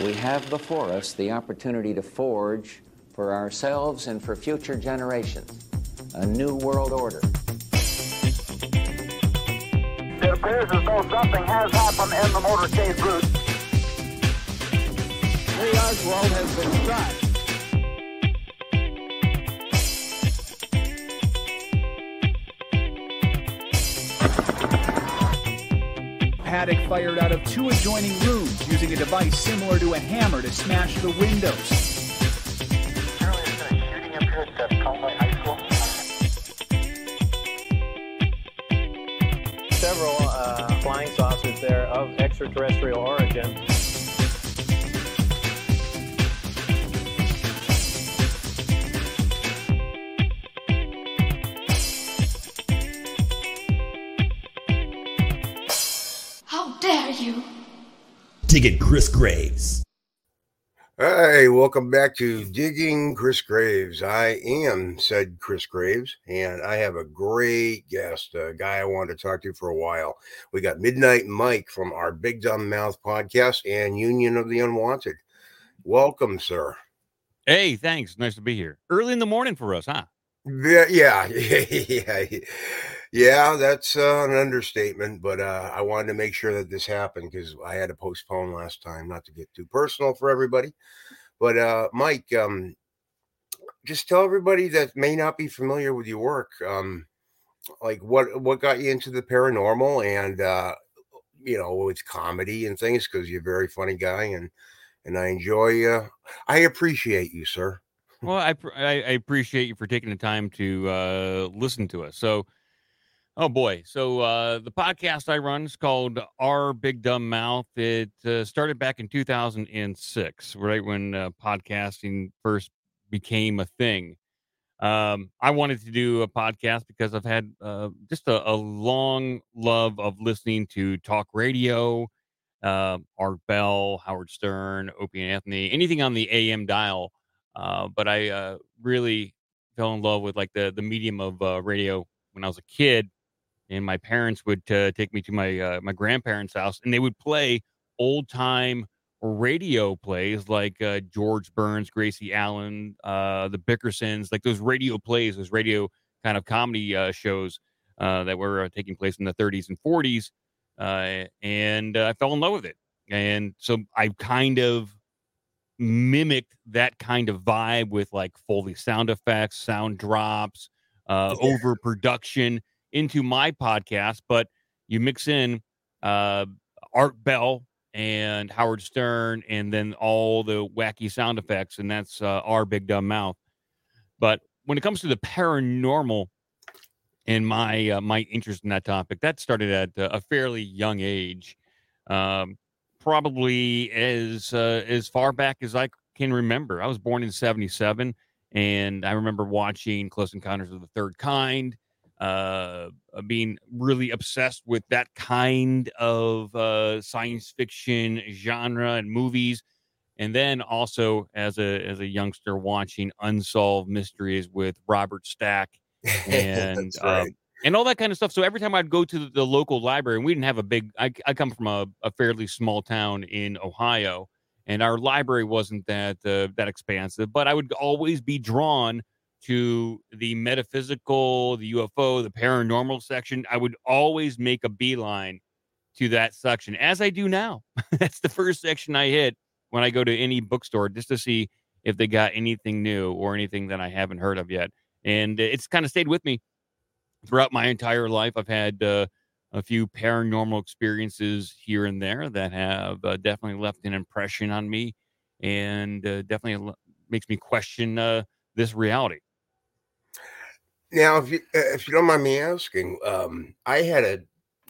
We have before us the opportunity to forge for ourselves and for future generations a new world order. It appears as though something has happened in the motorcade route. Lee Oswald has been shot. Paddock fired out of two adjoining rooms using a device similar to a hammer to smash the windows. Several uh, flying saucers there of extraterrestrial origin. Digging Chris Graves. Hey, welcome back to Digging Chris Graves. I am said Chris Graves, and I have a great guest, a guy I wanted to talk to for a while. We got Midnight Mike from our Big Dumb Mouth podcast and Union of the Unwanted. Welcome, sir. Hey, thanks. Nice to be here. Early in the morning for us, huh? Yeah, yeah, yeah, yeah. That's uh, an understatement, but uh, I wanted to make sure that this happened because I had to postpone last time, not to get too personal for everybody. But uh, Mike, um, just tell everybody that may not be familiar with your work, um, like what what got you into the paranormal, and uh, you know, it's comedy and things because you're a very funny guy, and and I enjoy. Uh, I appreciate you, sir. Well, I, I I appreciate you for taking the time to uh, listen to us. So, oh boy, so uh, the podcast I run is called Our Big Dumb Mouth. It uh, started back in 2006, right when uh, podcasting first became a thing. Um, I wanted to do a podcast because I've had uh, just a, a long love of listening to talk radio, uh, Art Bell, Howard Stern, Opie and Anthony, anything on the AM dial. Uh, but I really fell in love with like the the medium of radio when I was a kid, and my parents would uh, take me to my uh, my grandparents' house, and they would play old time radio plays like uh, George Burns, Gracie Allen, uh, the Bickersons, like those radio plays, those radio kind of comedy uh, shows uh, that were uh, taking place in the 30s and 40s, uh, and uh, I fell in love with it, and so I kind of mimicked that kind of vibe with like Foley sound effects, sound drops, uh, overproduction into my podcast. But you mix in uh, Art Bell and Howard Stern, and then all the wacky sound effects, and that's uh, our big dumb mouth. But when it comes to the paranormal and my uh, my interest in that topic, that started at uh, a fairly young age. Um, probably as uh, as far back as I can remember. I was born in '77, and I remember watching Close Encounters of the Third Kind, uh, uh, being really obsessed with that kind of uh, science fiction genre and movies. And then also as a as a youngster watching Unsolved Mysteries with Robert Stack and right. um, and all that kind of stuff. So every time I'd go to the, the local library, and we didn't have a big. I, I come from a, a fairly small town in Ohio, and our library wasn't that uh, that expansive. But I would always be drawn to the metaphysical, the UFO, the paranormal section. I would always make a beeline to that section, as I do now. That's the first section I hit when I go to any bookstore just to see if they got anything new or anything that I haven't heard of yet. And it's kind of stayed with me throughout my entire life. I've had uh, a few paranormal experiences here and there that have uh, definitely left an impression on me and uh, definitely makes me question uh, this reality. Now, if you uh, if you don't mind me asking, um, I had a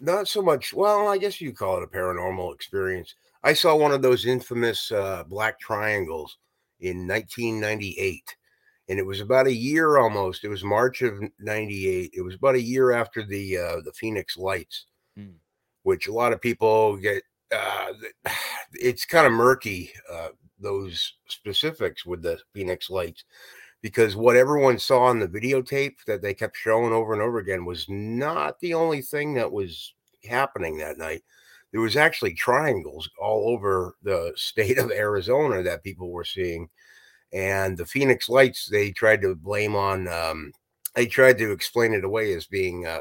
not so much. Well, I guess you call it a paranormal experience. I saw one of those infamous uh, black triangles in 1998, and it was about a year almost. It was March of '98. It was about a year after the uh, the Phoenix Lights, Hmm. which a lot of people get. Uh, it's kind of murky uh, those specifics with the Phoenix Lights because what everyone saw on the videotape that they kept showing over and over again was not the only thing that was happening that night. there was actually triangles all over the state of Arizona that people were seeing. And the Phoenix Lights, they tried to blame on, um, they tried to explain it away as being uh,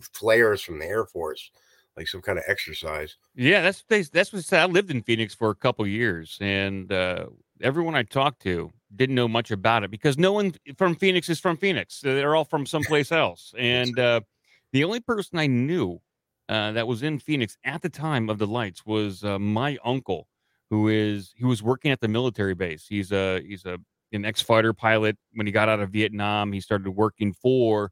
flares from the Air Force, like some kind of exercise. Yeah, that's they, that's what I lived in Phoenix for a couple years, and uh, everyone I talked to didn't know much about it because no one from Phoenix is from Phoenix. They're all from someplace else, and uh, the only person I knew uh, that was in Phoenix at the time of the lights was uh, my uncle, who is he was working at the military base. He's a he's a an ex fighter pilot. When he got out of Vietnam, he started working for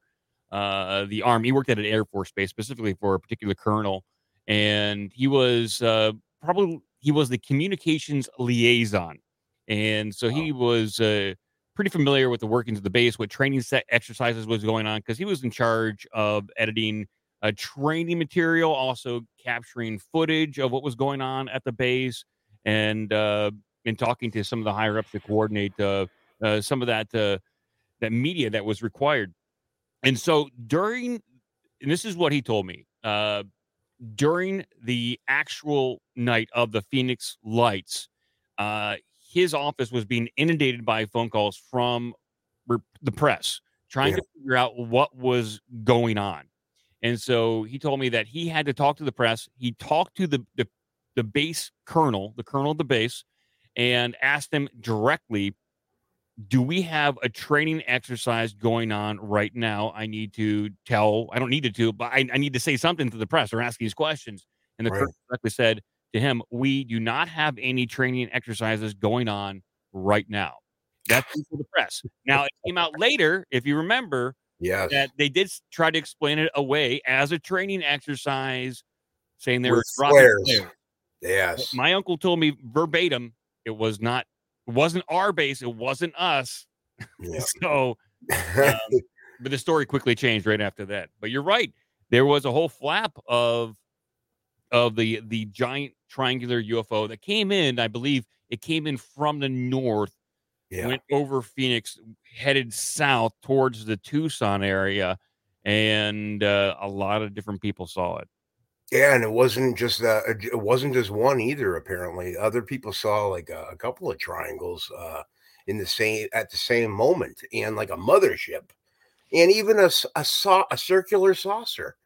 uh, the army. He worked at an Air Force base specifically for a particular colonel, and he was uh, probably he was the communications liaison, and so he was uh, pretty familiar with the workings of the base, what training set exercises was going on, because he was in charge of editing uh, training material, also capturing footage of what was going on at the base, and uh, and talking to some of the higher ups to coordinate uh, uh, some of that uh, that media that was required. And so during, and this is what he told me uh, during the actual night of the Phoenix Lights, uh, his office was being inundated by phone calls from re- the press trying Yeah. to figure out what was going on. And so he told me that he had to talk to the press. He talked to the the, the base colonel, the colonel of the base, and asked them directly, "Do we have a training exercise going on right now? I need to tell. I don't need to, but I, I need to say something to the press or ask these questions." And the Right. colonel directly said to him, "We do not have any training exercises going on right now." That's for the press. Now it came out later, if you remember, Yes. that they did try to explain it away as a training exercise, saying they were With dropping flares. flares. Yes. My uncle told me verbatim it was not, it wasn't our base, it wasn't us. Yeah. So, um, but the story quickly changed right after that. But you're right, there was a whole flap of of the the giant triangular UFO that came in. I believe it came in from the north yeah. went over Phoenix, headed south towards the Tucson area, and uh, a lot of different people saw it. Yeah, and it wasn't just uh, it wasn't just one either. Apparently, other people saw like a, a couple of triangles uh, in the same at the same moment, and like a mothership, and even a a, a circular saucer.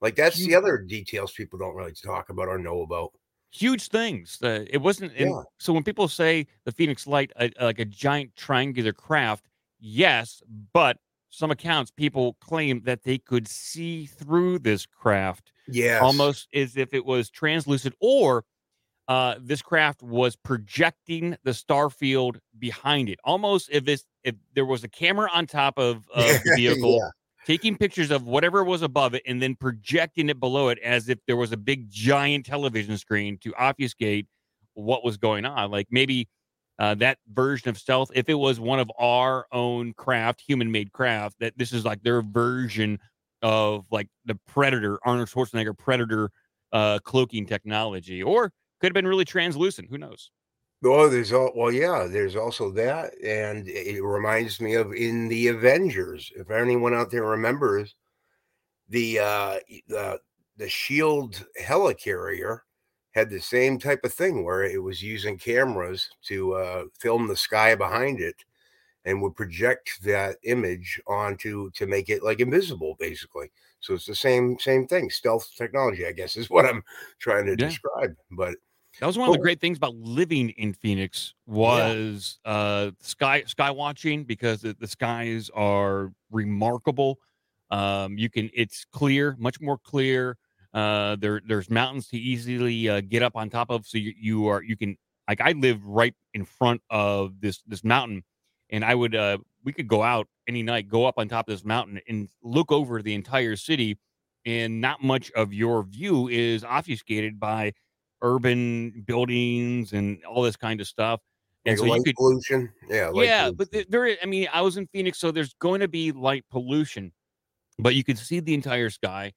Like that's the other details people don't really talk about or know about. Huge things. Uh, it wasn't. Yeah. So when people say the Phoenix Light, uh, like a giant triangular craft, yes, but some accounts people claim that they could see through this craft Yes, almost as if it was translucent or uh, this craft was projecting the star field behind it almost if this if there was a camera on top of, of the vehicle Yeah. Taking pictures of whatever was above it and then projecting it below it as if there was a big giant television screen to obfuscate what was going on. Like maybe uh, that version of stealth if it was one of our own craft human made craft that this is like their version of like the predator arnold schwarzenegger predator uh cloaking technology or could have been really translucent. Who knows Oh, there's all well, yeah. There's also that, and it reminds me of in the Avengers. If anyone out there remembers, the uh the the Shield helicarrier had the same type of thing where it was using cameras to uh, film the sky behind it, and would project that image onto to make it like invisible, basically. So it's the same same thing. Stealth technology, I guess, is what I'm trying to Yeah. describe. But that was one of the great things about living in phoenix was uh sky sky watching because the, the skies are remarkable. Um you can it's clear much more clear. Uh there there's mountains to easily uh, get up on top of so you, you are you can like i live right in front of this this mountain and i would uh we could go out any night go up on top of this mountain and look over the entire city and not much of your view is obfuscated by urban buildings and all this kind of stuff and like so you could pollution, yeah, yeah, pollution. but there, I mean, I was in Phoenix, so there's going to be light pollution, but you could see the entire sky.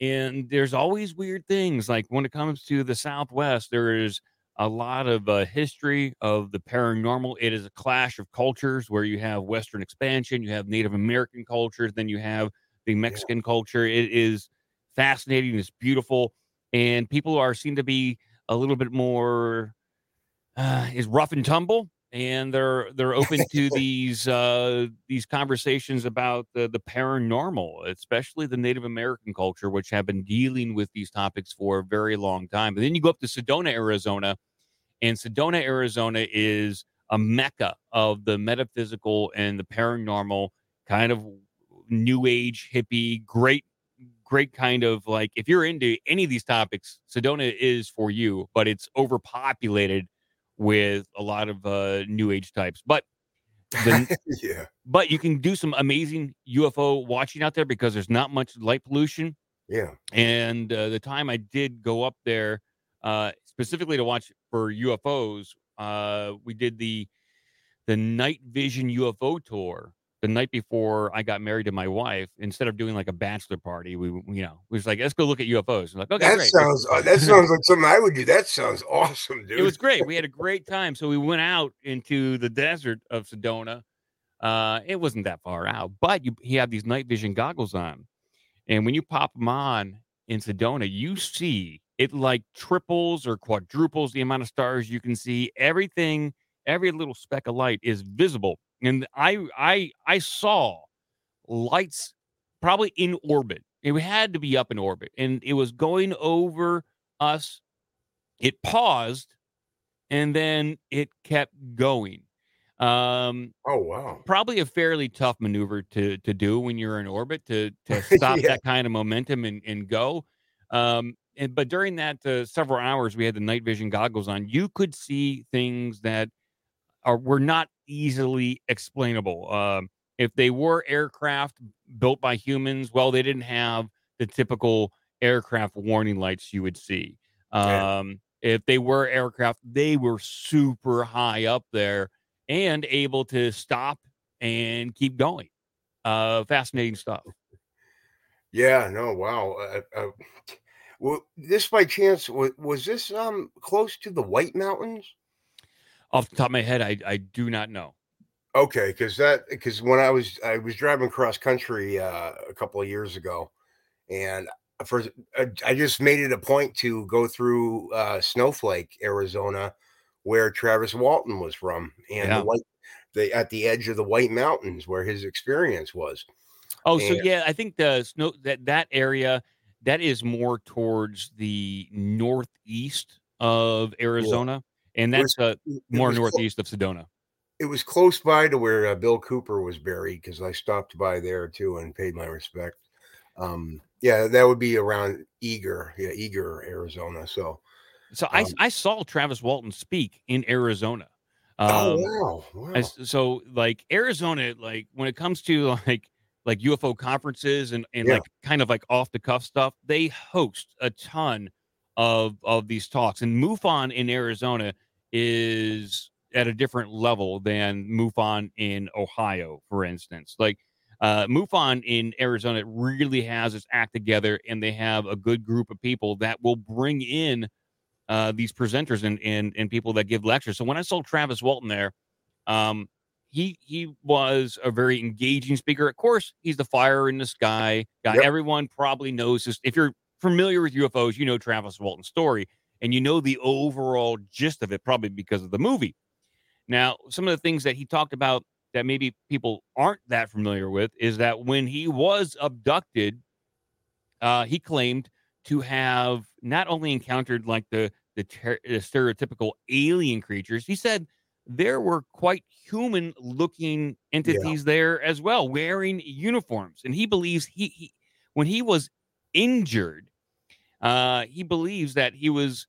And there's always weird things. Like when it comes to the Southwest, there is a lot of uh, history of the paranormal. It is a clash of cultures where you have Western expansion, you have Native American cultures, then you have the Mexican culture. It is fascinating. It's beautiful. And people are seem to be a little bit more uh, is rough and tumble, and they're they're open to these uh, these conversations about the the paranormal, especially the Native American culture, which have been dealing with these topics for a very long time. But then you go up to Sedona, Arizona, and Sedona, Arizona is a mecca of the metaphysical and the paranormal kind of new age hippie great great kind of like if you're into any of these topics sedona is for you but it's overpopulated with a lot of uh new age types but the, yeah. but you can do some amazing ufo watching out there because there's not much light pollution Yeah. and uh, the time I did go up there uh, specifically to watch for UFOs, uh, we did the the night vision UFO tour the night before I got married to my wife. Instead of doing like a bachelor party, we you know we was like let's go look at UFOs. I'm like okay, that great. sounds uh, that sounds like something I would do. That sounds awesome, dude. it was great. We had a great time. So we went out into the desert of Sedona. Uh, it wasn't that far out, but you he had these night vision goggles on, and when you pop them on in Sedona, you see it like triples or quadruples the amount of stars you can see. Everything, every little speck of light is visible, and I I I saw lights probably in orbit. It had to be up in orbit, and it was going over us. It paused, and then it kept going. Um, oh wow. probably a fairly tough maneuver to to do when you're in orbit to to stop Yeah. that kind of momentum and and go. Um, and but during that uh, several hours, we had the night vision goggles on. You could see things that are were not easily explainable. Um, if they were aircraft built by humans, well, they didn't have the typical aircraft warning lights you would see. Yeah. Um, if they were aircraft, they were super high up there and able to stop and keep going. Uh, fascinating stuff. Yeah, no, wow. Uh, uh, well, this by chance was, was this um close to the White Mountains? Off the top of my head, I I do not know. Okay, because that because when I was I was driving cross country uh, a couple of years ago, and first I, I just made it a point to go through uh, Snowflake, Arizona, where Travis Walton was from, and Yeah. the white the at the edge of the White Mountains where his experience was. Oh, so yeah, I think the snow that that area that is more towards the northeast of Arizona, and was- that's uh, more was clo- northeast of Sedona. it was close by to where uh, Bill Cooper was buried because I stopped by there too and paid my respect. Um, yeah, that would be around Eagar, yeah, Eagar, Arizona. So, So I Um, I saw Travis Walton speak in Arizona. Um, oh wow, wow. I so like Arizona, like when it comes to like like UFO conferences and and Yeah. like kind of like off the cuff stuff, they host a ton of of these talks. And MUFON in Arizona is at a different level than MUFON in Ohio, for instance. Like uh, MUFON in Arizona really has its act together, and they have a good group of people that will bring in uh, these presenters and, and and people that give lectures. So when I saw Travis Walton there, um, he he was a very engaging speaker. Of course, he's the fire in the sky guy. Yep. Everyone probably knows this. If you're familiar with UFOs, you know Travis Walton's story, and you know the overall gist of it, probably because of the movie. Now, some of the things that he talked about that maybe people aren't that familiar with is that when he was abducted, uh, he claimed to have not only encountered like the the, ter- the stereotypical alien creatures, he said there were quite human looking entities there as well, wearing uniforms. And he believes he, he when he was injured, uh, he believes that he was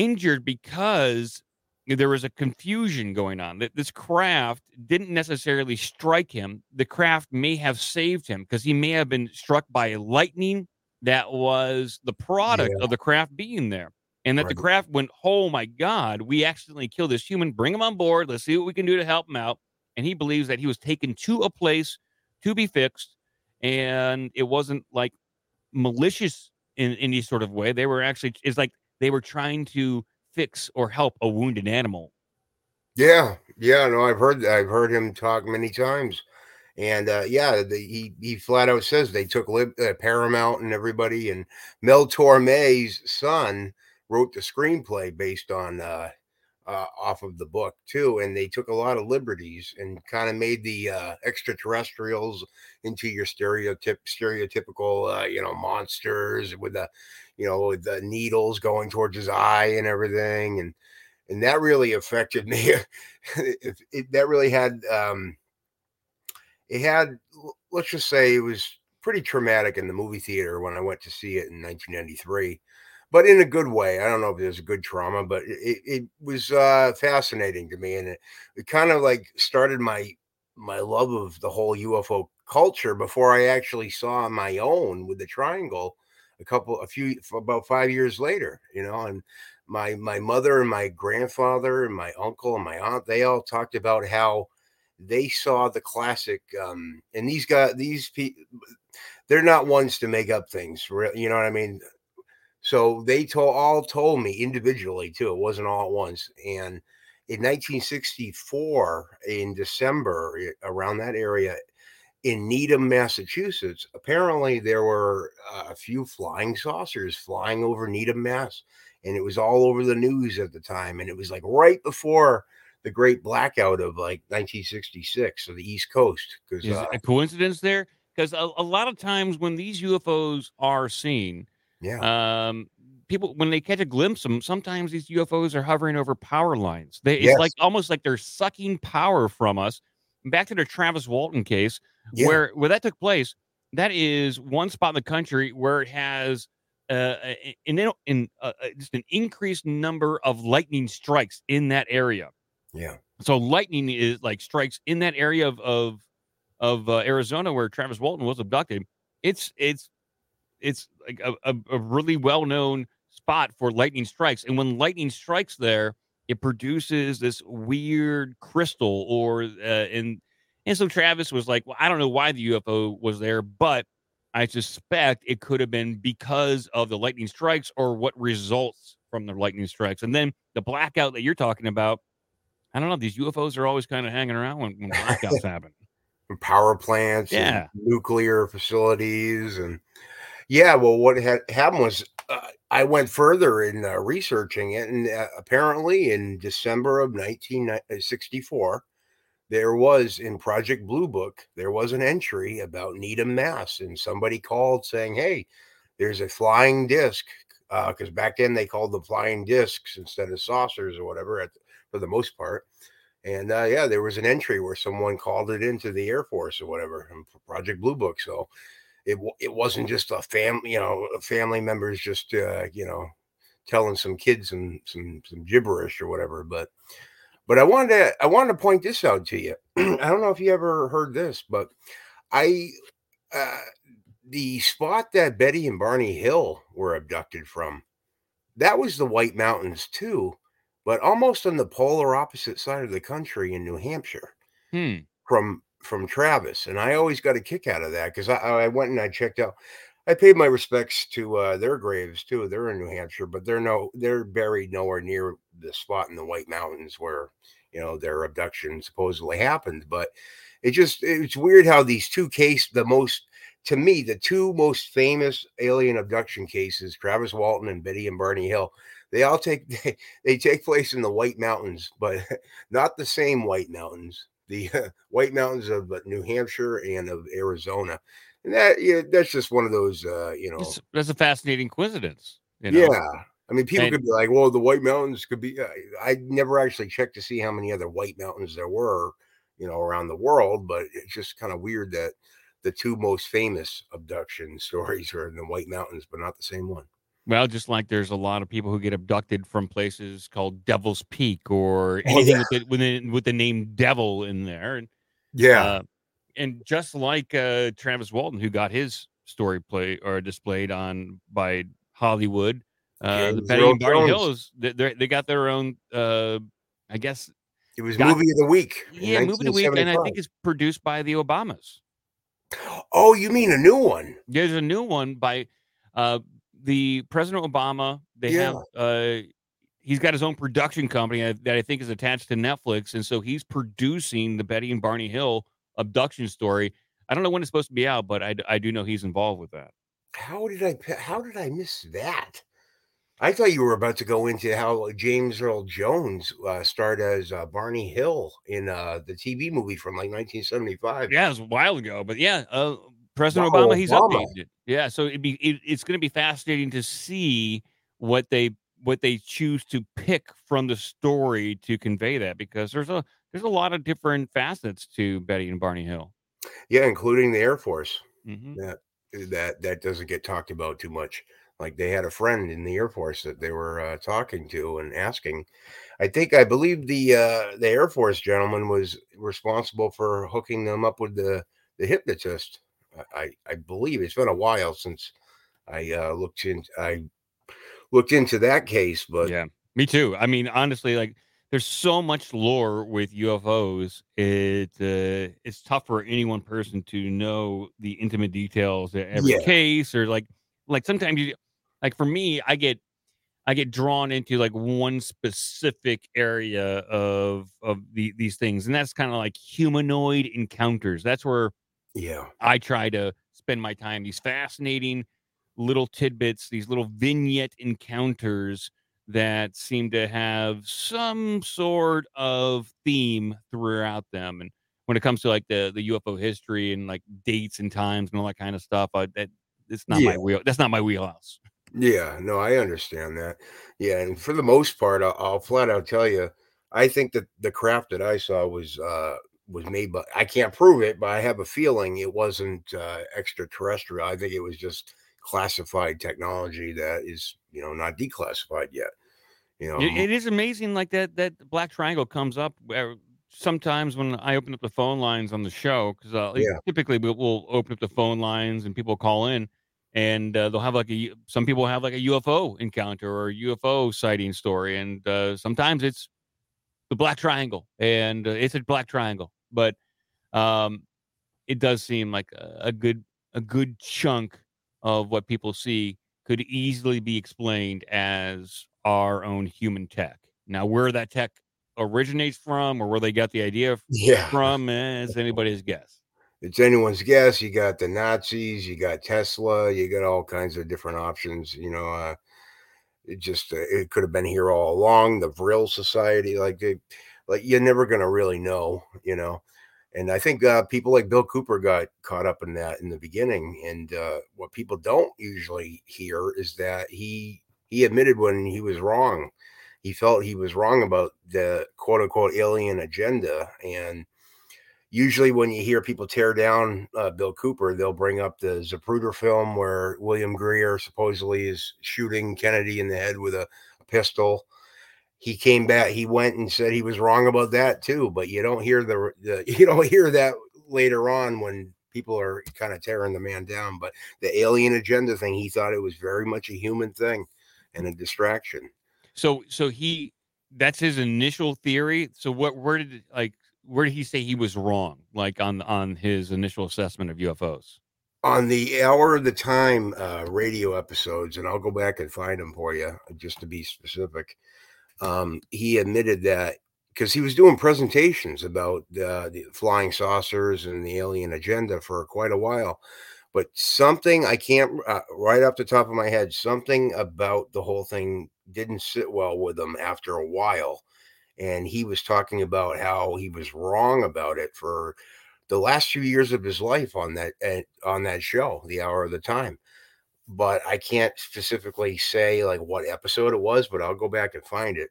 injured because there was a confusion going on. That this craft didn't necessarily strike him. The craft may have saved him because he may have been struck by lightning that was the product of the craft being there and that the craft went oh my god we accidentally killed this human bring him on board let's see what we can do to help him out and he believes that he was taken to a place to be fixed and it wasn't like malicious in any sort of way. They were actually it's like they were trying to fix or help a wounded animal. Yeah, yeah, no, I've heard I've heard him talk many times, And uh, yeah, the, he he flat out says they took Lib, uh, Paramount and everybody, and Mel Torme's son wrote the screenplay based on uh, uh, off of the book too, and they took a lot of liberties and kind of made the uh, extraterrestrials into your stereotyp stereotypical uh, you know monsters with the you know the needles going towards his eye and everything, and and that really affected me. it, it, that really had um, it had let's just say it was pretty traumatic in the movie theater when I went to see it in 1993 but in a good way. I don't know if there's a good trauma, but it, it was uh, fascinating to me, and it, it kind of like started my my love of the whole UFO culture before I actually saw my own with the triangle a couple a few about five years later, you know, and my my mother and my grandfather and my uncle and my aunt they all talked about how they saw the classic um and these guys these people they're not ones to make up things you know what i mean so they told all told me individually too. It wasn't all at once. And in 1964, in December, around that area in Needham, Massachusetts, apparently there were uh, a few flying saucers flying over Needham, Mass. And it was all over the news at the time. And it was like right before the great blackout of like 1966 of the East Coast. Because uh, a coincidence there? Because a, a lot of times when these UFOs are seen, yeah. Um, people when they catch a glimpse of them, sometimes these UFOs are hovering over power lines. They it's Yes. like almost like they're sucking power from us. Back to the Travis Walton case, Yeah. where where that took place, that is one spot in the country where it has uh, a- in in uh, uh, just an increased number of lightning strikes in that area. Yeah. So lightning is like strikes in that area of of of uh, Arizona where Travis Walton was abducted. It's it's it's like a, a, a really well known spot for lightning strikes, and when lightning strikes there, it produces this weird crystal or uh, and and so Travis was like, well, I don't know why the UFO was there, but I suspect it could have been because of the lightning strikes or what results from the lightning strikes. And then the blackout that you're talking about, I don't know. These UFOs are always kind of hanging around when, when blackouts happen. power plants Yeah. and nuclear facilities and yeah well what had happened was uh, i went further in uh, researching it and uh, apparently in december of 1964 there was in project blue book there was an entry about needham mass and somebody called saying hey there's a flying disc because back then they called them flying discs instead of saucers or whatever at, for the most part and uh, yeah, there was an entry where someone called it into the Air Force or whatever, Project Blue Book. So it it wasn't just a family, you know, family members just uh, you know telling some kids some some some gibberish or whatever. But but I wanted to I wanted to point this out to you. I don't know if you ever heard this, but I uh, the spot that Betty and Barney Hill were abducted from, that was the White Mountains too but almost on the polar opposite side of the country in New Hampshire Hmm. from from Travis. And I always got a kick out of that because I, I went and I checked out. I paid my respects to uh, their graves too. They're in New Hampshire, but they're no they're buried nowhere near the spot in the White Mountains where you know their abduction supposedly happened. But it just it's weird how these two case the most to me the two most famous alien abduction cases, Travis Walton and Betty and Barney Hill, they all take they, they take place in the White Mountains, but not the same White Mountains. The uh, White Mountains of uh, New Hampshire and of Arizona, and that yeah, that's just one of those uh, you know. That's, that's a fascinating coincidence. You know? Yeah, I mean, people And- could be like, "Well, the White Mountains could be." Uh, I never actually checked to see how many other White Mountains there were, you know, around the world. But it's just kind of weird that the two most famous abduction stories are in the White Mountains, but not the same one. Well, just like there's a lot of people who get abducted from places called Devil's Peak or Oh, anything yeah. with, the, with, the, with the name Devil in there. And, Yeah, uh, and just like uh, Travis Walton, who got his story play or displayed on by Hollywood, uh, the James Betty and Barney. Hills, they, they they got their own, uh, I guess, it was got- movie of the week. yeah, movie of the week, and I think it's produced by the Obamas. Oh, you mean a new one? There's a new one by uh, the President Obama. They Yeah. have uh, he's got his own production company uh, that I think is attached to Netflix, and so he's producing the Betty and Barney Hill abduction story. I don't know when it's supposed to be out, but I, I do know he's involved with that. How did I how did I miss that? I thought you were about to go into how James Earl Jones uh, starred as uh, Barney Hill in uh, the TV movie from like 1975. Yeah, it was a while ago, but yeah, uh, President Wow, Obama, he's Obama. updated. Yeah, so it'd be it, it's going to be fascinating to see what they what they choose to pick from the story to convey that because there's a there's a lot of different facets to Betty and Barney Hill. Yeah, including the Air Force. hmm That that that doesn't get talked about too much. Like they had a friend in the Air Force that they were uh, talking to and asking. I think I believe the uh, the Air Force gentleman was responsible for hooking them up with the the hypnotist. I I, I believe it's been a while since I uh, looked in I looked into that case, but yeah, me too. I mean, honestly, like there's so much lore with UFOs. It uh, it's tough for any one person to know the intimate details of every Yeah. case, or like like sometimes you like for me, I get I get drawn into like one specific area of of the, these things, and that's kind of like humanoid encounters. That's where yeah, I try to spend my time. These fascinating little tidbits, these little vignette encounters that seem to have some sort of theme throughout them. And when it comes to like the the UFO history and like dates and times and all that kind of stuff, I, that it's not Yeah. my wheel. That's not my wheelhouse. Yeah, no, I understand that. Yeah, and for the most part, I'll, I'll flat out tell you, I think that the craft that I saw was uh was made by I can't prove it, but I have a feeling it wasn't uh extraterrestrial. I think it was just classified technology that is, you know, not declassified yet. You know, It, it is amazing, like that that black triangle comes up where sometimes when I open up the phone lines on the show, because uh, Yeah. typically we'll, we'll open up the phone lines and people call in, and uh, they'll have like a some people have like a UFO encounter or a UFO sighting story, and uh, sometimes it's the black triangle, and uh, it's a black triangle, but um, it does seem like a, a good a good chunk of what people see could easily be explained as our own human tech. Now, where that tech originates from or where they got the idea yeah, from is anybody's guess. it's anyone's guess. You got the Nazis, you got Tesla, you got all kinds of different options. You know, uh, it just uh, it could have been here all along. The Vril Society, like it, like you're never gonna really know. You know, and I think uh, people like Bill Cooper got caught up in that in the beginning. And uh, what people don't usually hear is that he he admitted when he was wrong. He felt he was wrong about the quote unquote alien agenda and usually when you hear people tear down uh, Bill Cooper, they'll bring up the Zapruder film where William Greer supposedly is shooting Kennedy in the head with a, a pistol. He came back. He went and said he was wrong about that too. But you don't hear the, the you don't hear that later on when people are kind of tearing the man down. But the alien agenda thing, he thought it was very much a human thing and a distraction. So, so he that's his initial theory. So, what where did like where did he say he was wrong? Like on on his initial assessment of UFOs. on the hour of the time uh, radio episodes, and I'll go back and find them for you just to be specific. Um, he admitted that because he was doing presentations about uh, the flying saucers and the alien agenda for quite a while. But something I can't uh, right off the top of my head, something about the whole thing didn't sit well with him after a while. And he was talking about how he was wrong about it for the last few years of his life on that uh, on that show, The Hour of the Time. But I can't specifically say like what episode it was, but I'll go back and find it.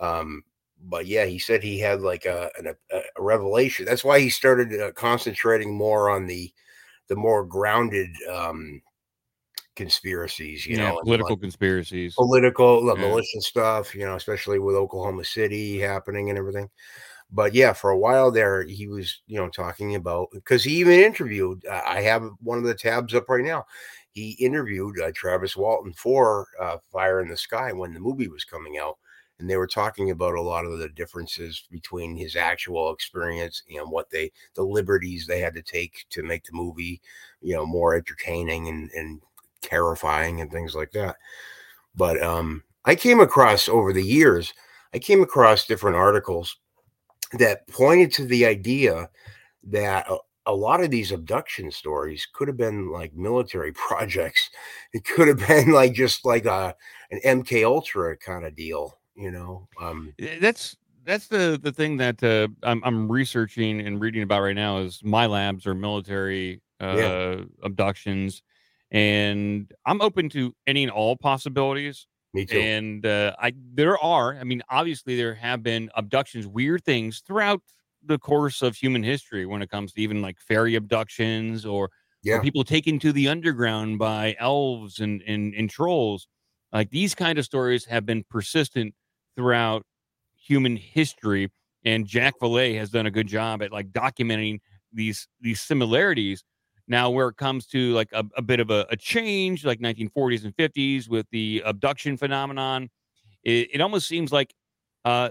Um, but yeah, he said he had like a an- a, a revelation. That's why he started uh, concentrating more on the the more grounded um, conspiracies. You yeah, know, political like, conspiracies. political, Yeah. militia stuff, you know, especially with Oklahoma City happening and everything. But yeah, for a while there, he was, you know, talking about because he even interviewed. Uh, I have one of the tabs up right now. He interviewed uh, Travis Walton for uh, Fire in the Sky when the movie was coming out, and they were talking about a lot of the differences between his actual experience and what they, the liberties they had to take to make the movie, you know, more entertaining and and terrifying and things like that. But um, I came across over the years, I came across different articles that pointed to the idea that a, lot of these abduction stories could have been like military projects. It could have been like just like a an MK Ultra kind of deal, you know. Um, Eh, That's that's the the thing that uh, I'm I'm researching and reading about right now is MILABs or military uh, Yeah. abductions, and I'm open to any and all possibilities. me too. And uh, I there are, I mean, obviously there have been abductions, weird things throughout the course of human history when it comes to even like fairy abductions or, or people taken to the underground by elves and, and and trolls. Like these kind of stories have been persistent throughout human history. And Jacques Vallée has done a good job at like documenting these these similarities. Now, where it comes to like a, a bit of a, a change, like 1940s and 50s with the abduction phenomenon, it, it almost seems like uh,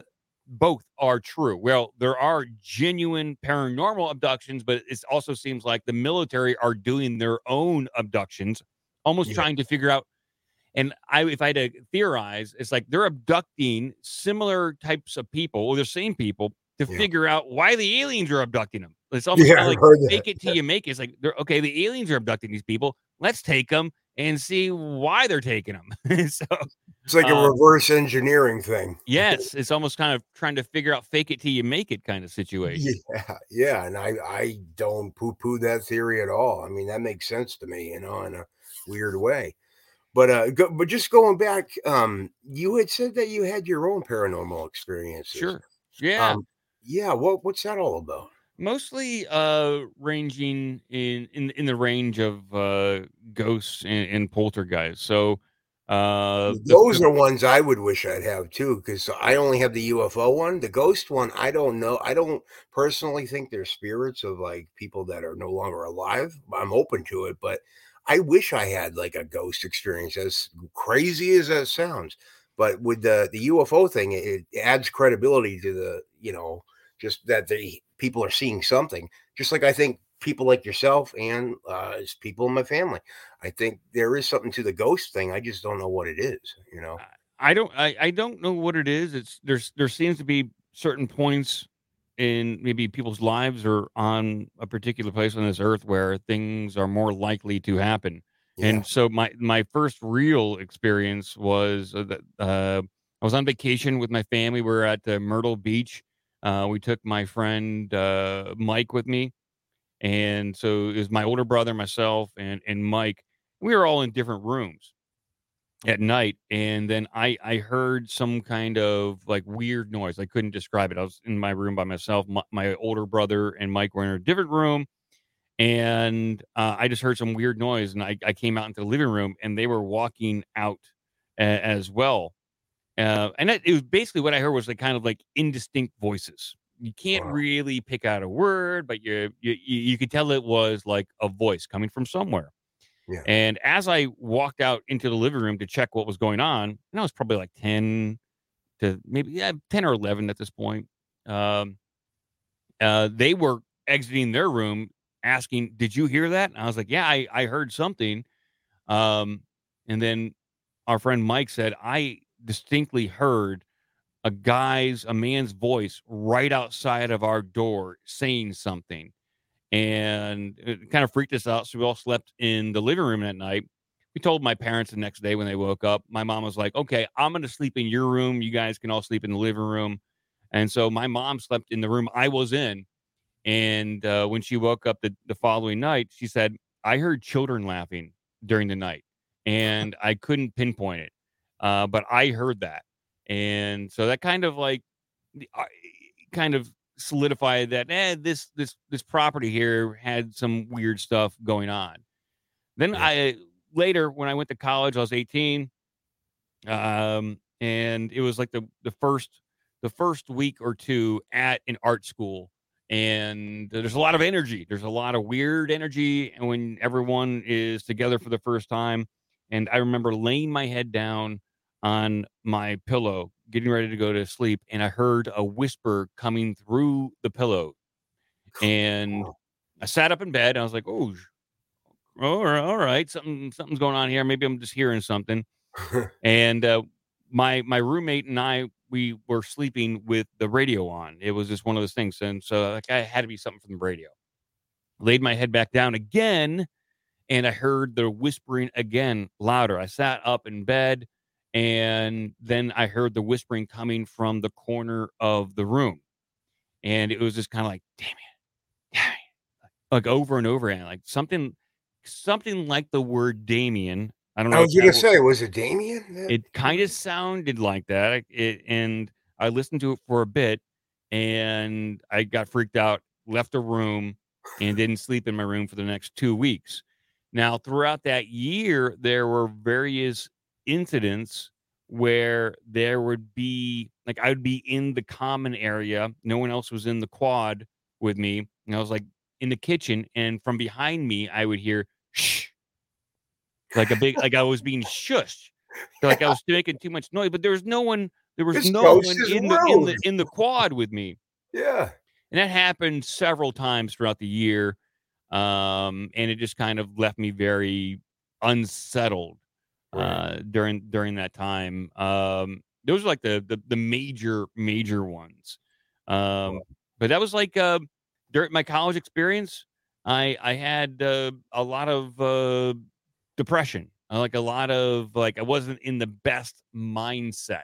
both are true. Well, there are genuine paranormal abductions, but it also seems like the military are doing their own abductions, almost Yeah. trying to figure out. And I, if I had to theorize, it's like they're abducting similar types of people or the same people to Yeah. figure out why the aliens are abducting them. It's almost Yeah, like fake it till you make it. It's like they're okay. The aliens are abducting these people. Let's take them and see why they're taking them. so It's like a um, reverse engineering thing. yes, it's almost kind of trying to figure out fake it till you make it kind of situation. Yeah, yeah, and I I don't poo poo that theory at all. I mean, that makes sense to me, you know, in a weird way. But uh, go, but just going back, um, you had said that you had your own paranormal experiences. Sure. Yeah. Um, yeah. What what's that all about? Mostly uh ranging in in in the range of uh ghosts and, and poltergeists so uh Those the- are ones I would wish I'd have too, because I only have the UFO one. The ghost one, I don't know. I don't personally think they're spirits of like people that are no longer alive. I'm open to it, but I wish I had like a ghost experience, as crazy as that sounds. But with the the UFO thing, it, it adds credibility to the you know just that the people are seeing something. Just like I think people like yourself and uh, as people in my family. I think there is something to the ghost thing. I just don't know what it is, you know. i don't I, I don't know what it is it's there's there seems to be certain points in maybe people's lives or on a particular place on this earth where things are more likely to happen Yeah. And so my my first real experience was uh, that uh, I was on vacation with my family. We were at uh, Myrtle Beach. Uh, we took my friend uh, Mike with me, and so it was my older brother, myself, and and Mike. We were all in different rooms at night, and then I I heard some kind of like weird noise. I couldn't describe it. I was in my room by myself. My, my older brother and Mike were in a different room and uh, I just heard some weird noise, and I, I came out into the living room, and they were walking out a, as well. Uh, and it, it was basically what I heard was like kind of like indistinct voices. You can't Wow. really pick out a word, but you, you you could tell it was like a voice coming from somewhere. Yeah. And as I walked out into the living room to check what was going on, and I was probably like ten to maybe yeah ten or eleven at this point. Um, uh, they were exiting their room asking, "Did you hear that?" And I was like, "Yeah, I, I heard something." Um, and then our friend Mike said, "I distinctly heard a guy's, a man's voice right outside of our door saying something," and it kind of freaked us out. So we all slept in the living room that night. We told my parents the next day when they woke up. My mom was like, "Okay, I'm going to sleep in your room. You guys can all sleep in the living room." And so my mom slept in the room I was in. And uh, when she woke up the, the following night, she said, I heard children laughing during the night and I couldn't pinpoint it. Uh, but I heard that. And so that kind of like, uh, kind of solidified that eh, this this this property here had some weird stuff going on. Then Yeah. I later when I went to college, I was 18. Um, and it was like the the first the first week or two at an art school and there's a lot of energy there's a lot of weird energy and when everyone is together for the first time and i remember laying my head down on my pillow getting ready to go to sleep and i heard a whisper coming through the pillow and i sat up in bed and i was like oh all right, all right something something's going on here maybe i'm just hearing something and uh, my my roommate and I we were sleeping with the radio on. It was just one of those things, and so like I had to be something from the radio. laid my head back down again, and I heard the whispering again louder. I sat up in bed, and then I heard the whispering coming from the corner of the room. And it was just kind of like, damn it, damn it, like over and over again, like something, something like the word Damien. I don't know. I was gonna that say, was it Damien? it kind of sounded like that. It, and I listened to it for a bit and I got freaked out, left the room, and didn't sleep in my room for the next two weeks. Now, throughout that year, there were various incidents where there would be like I would be in the common area, no one else was in the quad with me, and I was like in the kitchen, and from behind me, I would hear shh, like a big, like I was being shushed, like I was making too much noise, but there was no one, there was This no one in the in the in the quad with me. Yeah. and that happened several times throughout the year um and it just kind of left me very unsettled Right. uh during during that time um those are like the the, the major major ones. Um but that was like uh during my college experience i i had uh, a lot of uh depression. Like a lot of like i wasn't in the best mindset.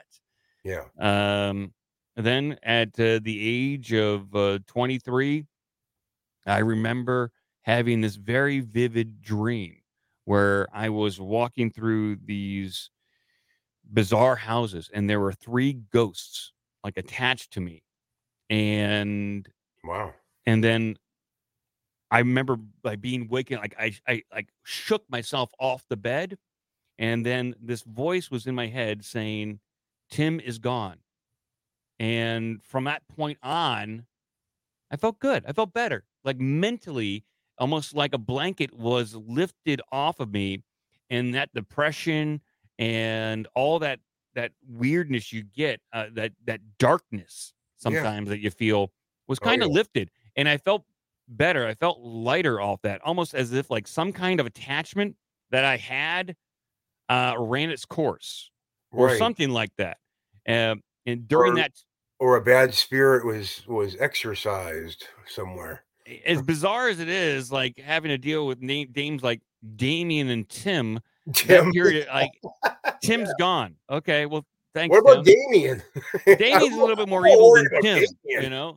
Yeah. um, then at uh, the age of uh, 23, I remember having this very vivid dream where I was walking through these bizarre houses and there were three ghosts like attached to me. And Wow. and then I remember like being waking like I I like shook myself off the bed and then this voice was in my head saying Tim is gone. And from that point on I felt good. I felt better. Like mentally almost like a blanket was lifted off of me and that depression and all that that weirdness you get uh, that that darkness sometimes that you feel was Oh, kind of yeah. lifted and i felt better i felt lighter off that almost as if like some kind of attachment that i had uh ran its course or Right. something like that um and during Or- that Or a bad spirit was was exercised somewhere. As bizarre as it is like having to deal with name, names like damien and tim Tim. period like tim's gone okay well thanks What about Tim. Damien? Damien's a little bit more evil than Tim, Damien. you know.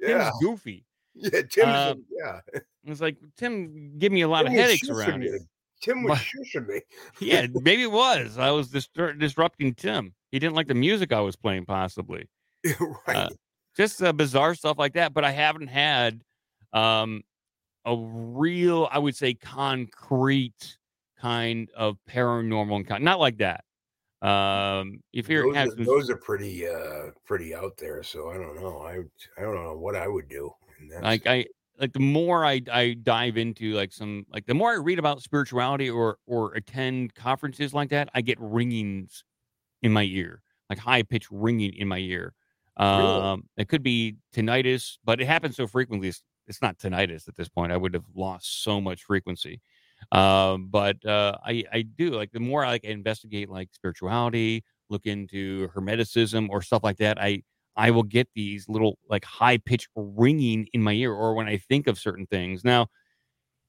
Yeah. Tim's goofy. Yeah. Tim's Um, yeah. It's like Tim give me a lot Tim of headaches around me. here. Tim was shushing me. Yeah, maybe it was. I was distur- disrupting Tim. He didn't like the music I was playing, possibly. right. Uh, Just uh, bizarre stuff like that. But I haven't had um, a real, I would say, concrete kind of paranormal encounter. Not like that. Um, if you're those, are, some- those are pretty uh pretty out there. So I don't know. I I don't know what I would do. like I like the more I I dive into like some like the more I read about spirituality or or attend conferences like that, I get ringings in my ear, like high pitched ringing in my ear. Really? Um, it could be tinnitus, but it happens so frequently. It's, it's not tinnitus at this point. I would have lost so much frequency. Um, but uh, I I do like the more I like investigate like spirituality, look into hermeticism or stuff like that. I I will get these little like high pitched ringing in my ear, or when I think of certain things. Now,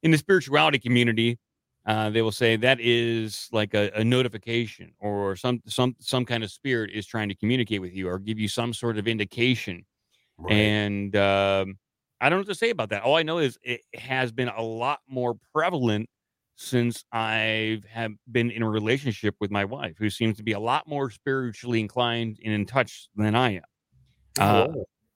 in the spirituality community, uh, they will say that is like a, a notification, or some some some kind of spirit is trying to communicate with you, or give you some sort of indication. Right. And um, I don't know what to say about that. All I know is it has been a lot more prevalent since I have been in a relationship with my wife, who seems to be a lot more spiritually inclined and in touch than I am. Uh,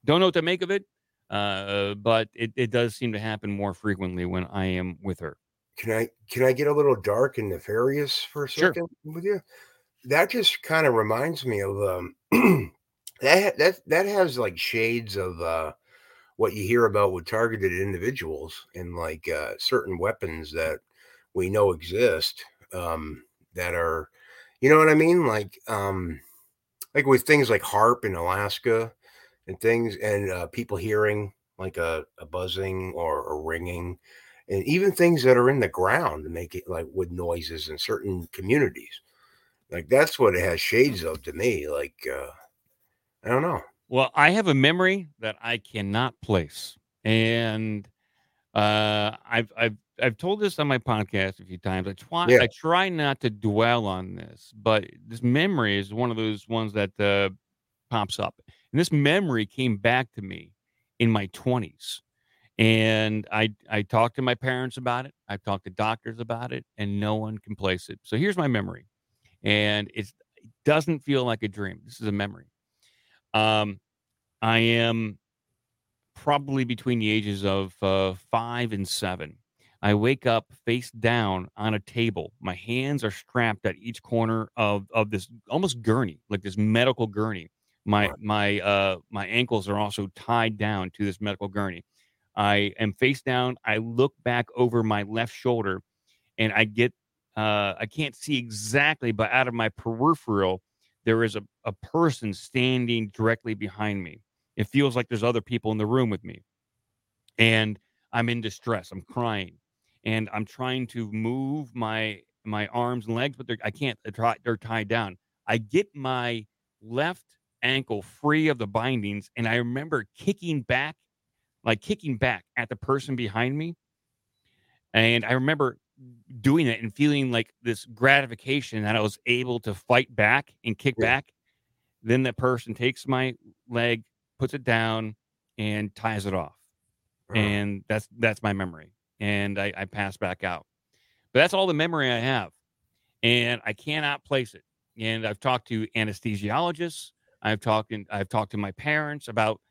don't know what to make of it, uh, but it, it does seem to happen more frequently when I am with her. Can I can I get a little dark and nefarious for a Sure. second with you? That just kind of reminds me of um that that that has like shades of uh what you hear about with targeted individuals and like uh certain weapons that we know exist um that are you know what I mean like um like with things like HAARP in Alaska and things and uh people hearing like a, a buzzing or a ringing and even things that are in the ground make it like with noises in certain communities. Like that's what it has shades of to me. Like uh I don't know. Well, I have a memory that I cannot place. And Uh, I've I've I've told this on my podcast a few times. I try Yeah. I try not to dwell on this, but this memory is one of those ones that uh, pops up. And this memory came back to me in my twenties, and I I talked to my parents about it. I've talked to doctors about it, and no one can place it. So here's my memory, and it doesn't feel like a dream. This is a memory. Um, I am probably between the ages of uh, five and seven. I wake up face down on a table. My hands are strapped at each corner of of this almost gurney, like this medical gurney. My my uh my ankles are also tied down to this medical gurney. I am face down. I look back over my left shoulder, and I get uh I can't see exactly, but out of my peripheral, there is a, a person standing directly behind me. It feels like there's other people in the room with me. And I'm in distress. I'm crying. And I'm trying to move my my arms and legs, but they're, I can't. They're, they're tied down. I get my left ankle free of the bindings, and I remember kicking back, like kicking back at the person behind me. And I remember doing it and feeling like this gratification that I was able to fight back and kick Yeah. back. Then that person takes my leg, puts it down, and ties it off. And that's that's my memory. And I, I pass back out. But that's all the memory I have. And I cannot place it. And I've talked to anesthesiologists. I've talked and I've talked to my parents about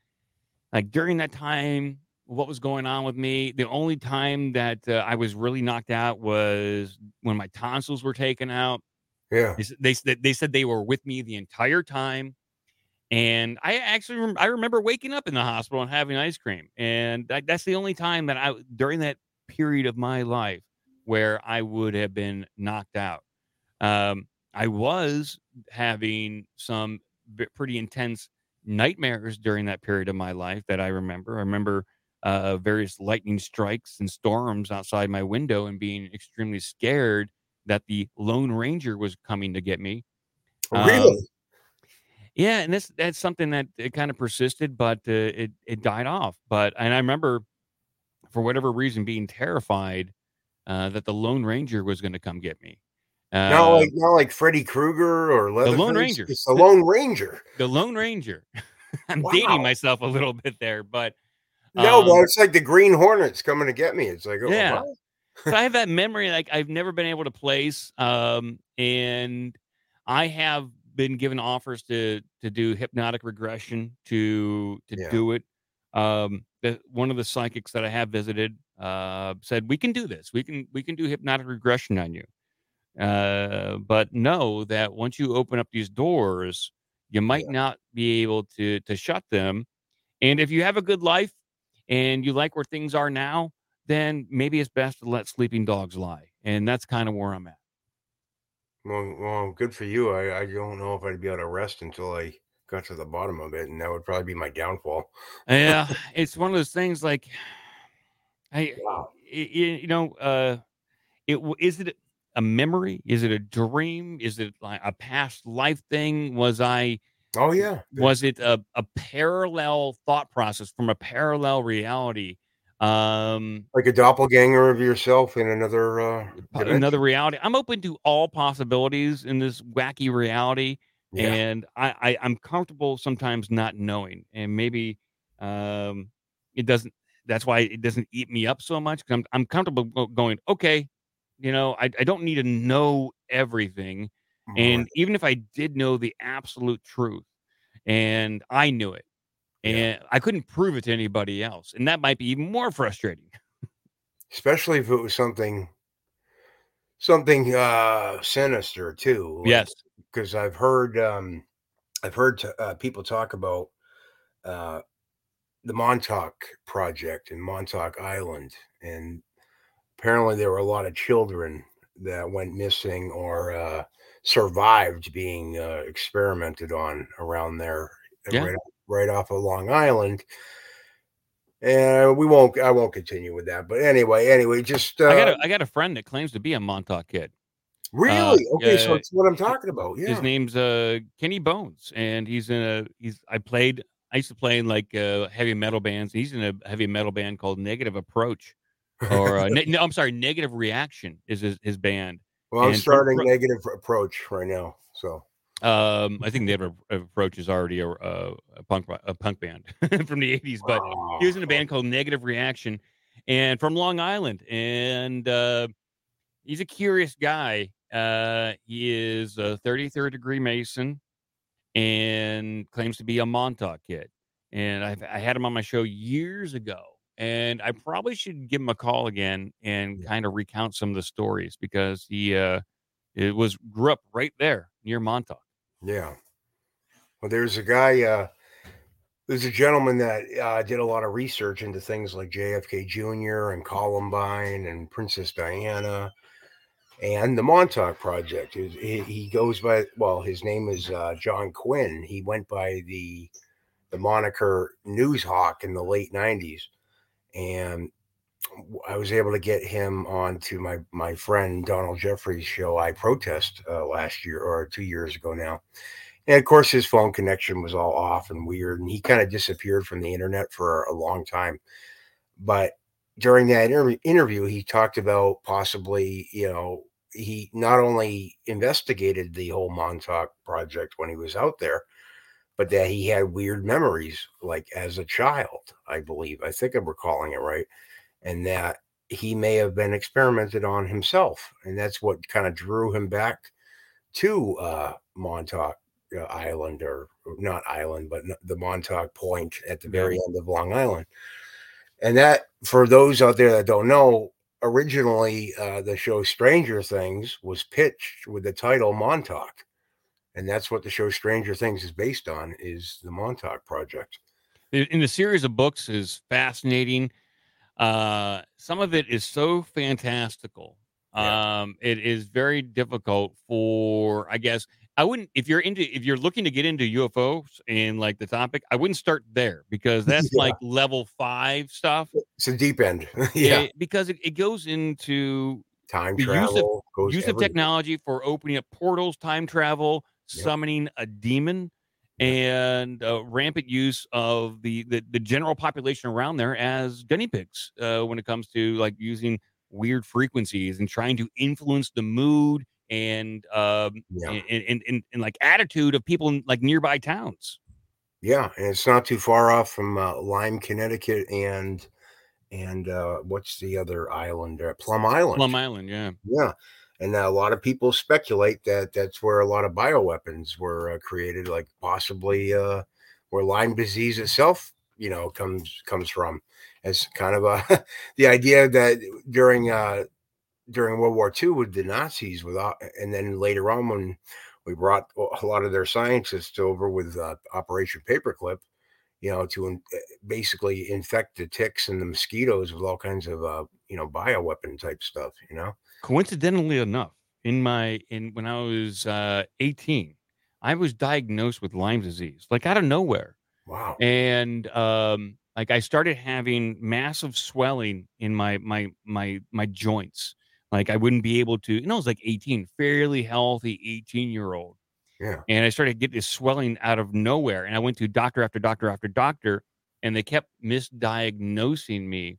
like during that time what was going on with me. The only time that uh, I was really knocked out was when my tonsils were taken out. yeah. They, they, they said they were with me the entire time. And I actually rem- I remember waking up in the hospital and having ice cream. And that, that's the only time that I during that period of my life where I would have been knocked out. Um, I was having some pretty intense nightmares during that period of my life that I remember. I remember uh, various lightning strikes and storms outside my window and being extremely scared that the Lone Ranger was coming to get me. Um, Really? Yeah, and this that's something that it kind of persisted, but uh, it it died off. But and I remember, for whatever reason, being terrified uh, that the Lone Ranger was going to come get me. Uh, not like not like Freddy Krueger or Leatherface. Lone Ranger. It's the Lone Ranger. the Lone Ranger. I'm Wow. dating myself a little bit there, but No, um, but it's like the Green Hornets coming to get me. It's like, oh, Yeah. what? so I have that memory like I've never been able to place. Um, and I have been given offers to to do hypnotic regression to to Yeah. do it. Um, the, one of the psychics that I have visited uh, said we can do this. We can we can do hypnotic regression on you. Uh, but know that once you open up these doors, you might not be able to to shut them. And if you have a good life and you like where things are now, then maybe it's best to let sleeping dogs lie. And that's kind of where I'm at. Well, well, good for you. I, I don't know if I'd be able to rest until I got to the bottom of it, and that would probably be my downfall. Yeah, it's one of those things like, I, Wow. i- i- you know, uh, it w- it a memory? Is it a dream? Is it like a past life thing? Was I Oh yeah. was it a, a parallel thought process from a parallel reality? Um, like a doppelganger of yourself in another uh dimension? another reality. I'm open to all possibilities in this wacky reality. yeah. and I, I I'm comfortable sometimes not knowing, and maybe um it doesn't. That's why it doesn't eat me up so much because I'm I'm comfortable going. Okay, you know, I I don't need to know everything, and even if I did know the absolute truth, and I knew it, Yeah. and I couldn't prove it to anybody else, and that might be even more frustrating. especially if it was something something uh sinister too. like- yes, because I've heard um, I've heard t- uh, people talk about uh, the Montauk project in Montauk Island, and apparently there were a lot of children that went missing or uh, survived being uh, experimented on around there, uh, Yeah. right, right off of Long Island. And we won't. I won't continue with that. But anyway, anyway, just uh, I got a, I got a friend that claims to be a Montauk kid. really okay. so uh, it's what I'm talking about. Yeah. His name's uh Kenny Bones, and he's in a he's I played I used to play in like uh heavy metal bands. He's in a heavy metal band called Negative Approach, or uh, ne- no, I'm sorry, Negative Reaction is his, his band. Well, I'm and starting from- negative approach right now. So Um, I think Negative Approach is already a, a, a punk a punk band from the '80s, but he was in a band called Negative Reaction, and from Long Island, and uh, he's a curious guy. Uh, he is a 33rd degree Mason, and claims to be a Montauk kid. And I've, I had him on my show years ago, and I probably should give him a call again and kind of recount some of the stories because he uh, it was grew up right there near Montauk. Yeah. Well, there's a guy, uh, there's a gentleman that uh, did a lot of research into things like JFK Jr. and Columbine and Princess Diana and the Montauk Project. He, he- goes by, well, his name is uh, John Quinn. He went by the the moniker News Hawk in the late 90s. And I was able to get him on to my, my friend Donald Jeffries' show, I Protest, uh, last year or two years ago now. And of course, his phone connection was all off and weird, and he kind of disappeared from the internet for a long time. But during that inter- interview, he talked about possibly, you know, he not only investigated the whole Montauk project when he was out there, but that he had weird memories, like as a child, I believe. I think I'm recalling it right. And that he may have been experimented on himself. And that's what kind of drew him back to uh, Montauk uh, Island, or not island, but the Montauk Point at the very end of Long Island. And that, for those out there that don't know, originally uh, the show Stranger Things was pitched with the title Montauk. And that's what the show Stranger Things is based on, is the Montauk Project. in the series of books is fascinating. Uh, some of it is so fantastical. Yeah. Um, it is very difficult for, I guess, I wouldn't if you're into if you're looking to get into UFOs and like the topic, I wouldn't start there because that's Yeah. like level five stuff. It's a deep end. yeah. Eh, because it, it goes into Time the use of- travel use of technology for opening up portals, time travel. Summoning a demon, and uh, rampant use of the, the the general population around there as guinea pigs uh, when it comes to like using weird frequencies and trying to influence the mood and um Yeah. and, and, and, and like attitude of people in like nearby towns. Yeah, and it's not too far off from uh, Lyme, Connecticut, and and uh, what's the other island? Uh, Plum Island. Plum Island, yeah. Yeah, and a lot of people speculate that that's where a lot of bioweapons were uh, created, like possibly uh, where Lyme disease itself, you know, comes comes from. As kind of a the idea that during uh, during World War II with the Nazis, without, and then later on when we brought a lot of their scientists over with uh, Operation Paperclip, you know, to in, eh, basically infect the ticks and the mosquitoes with all kinds of uh, you know bioweapon type stuff, you know. Coincidentally enough in my in when i was uh 18 i was diagnosed with lyme disease like out of nowhere Wow. and um like i started having massive swelling in my my my my joints like i wouldn't be able to and i was like 18 fairly healthy 18 year old Yeah. and I started getting this swelling out of nowhere. And I went to doctor after doctor after doctor, and they kept misdiagnosing me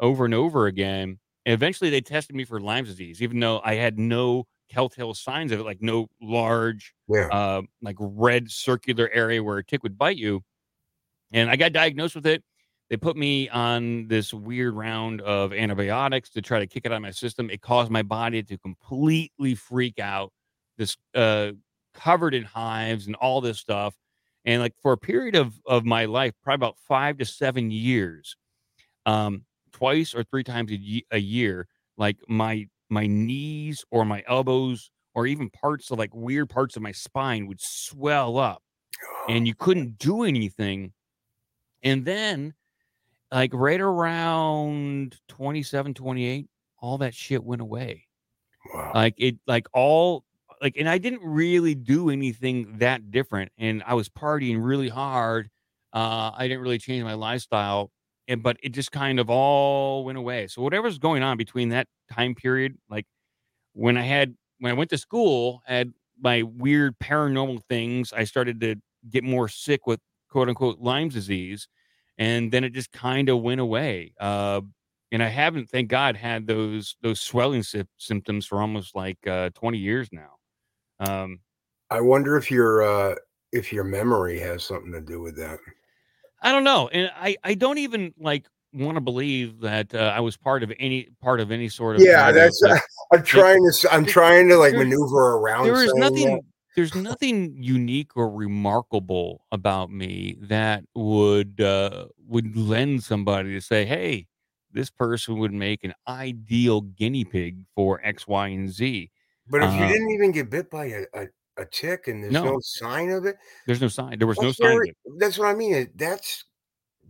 over and over again. And eventually, they tested me for Lyme disease, even though I had no telltale signs of it, like no large, Yeah. uh, like red circular area where a tick would bite you. And I got diagnosed with it. They put me on this weird round of antibiotics to try to kick it out of my system. It caused my body to completely freak out. This uh, covered in hives and all this stuff. And like for a period of of my life, probably about five to seven years, um, twice or three times a, ye- a year, like my my knees or my elbows or even parts of like weird parts of my spine would swell up, and you couldn't do anything. And then, like right around 27, 28, all that shit went away Wow. like it like all like and i didn't really do anything that different and i was partying really hard uh i didn't really change my lifestyle and but it just kind of all went away so whatever's going on between that time period like when i had when i went to school I had my weird paranormal things i started to get more sick with quote unquote lyme disease and then it just kind of went away uh and I haven't, thank God, had those those swelling sy- symptoms for almost like uh, 20 years now. Um, I wonder if your uh, if your memory has something to do with that. I don't know, and I I don't even like want to believe that uh, I was part of any part of any sort of Yeah, that's. like, I'm trying to. I'm trying to like maneuver around. there is nothing that. there's nothing unique or remarkable about me that would uh would lend somebody to say hey this person would make an ideal guinea pig for x y and z But if you uh, didn't even get bit by a, a, a tick and there's no. No. sign of it, there's no sign there was no that's sign of very, it. that's what I mean. That's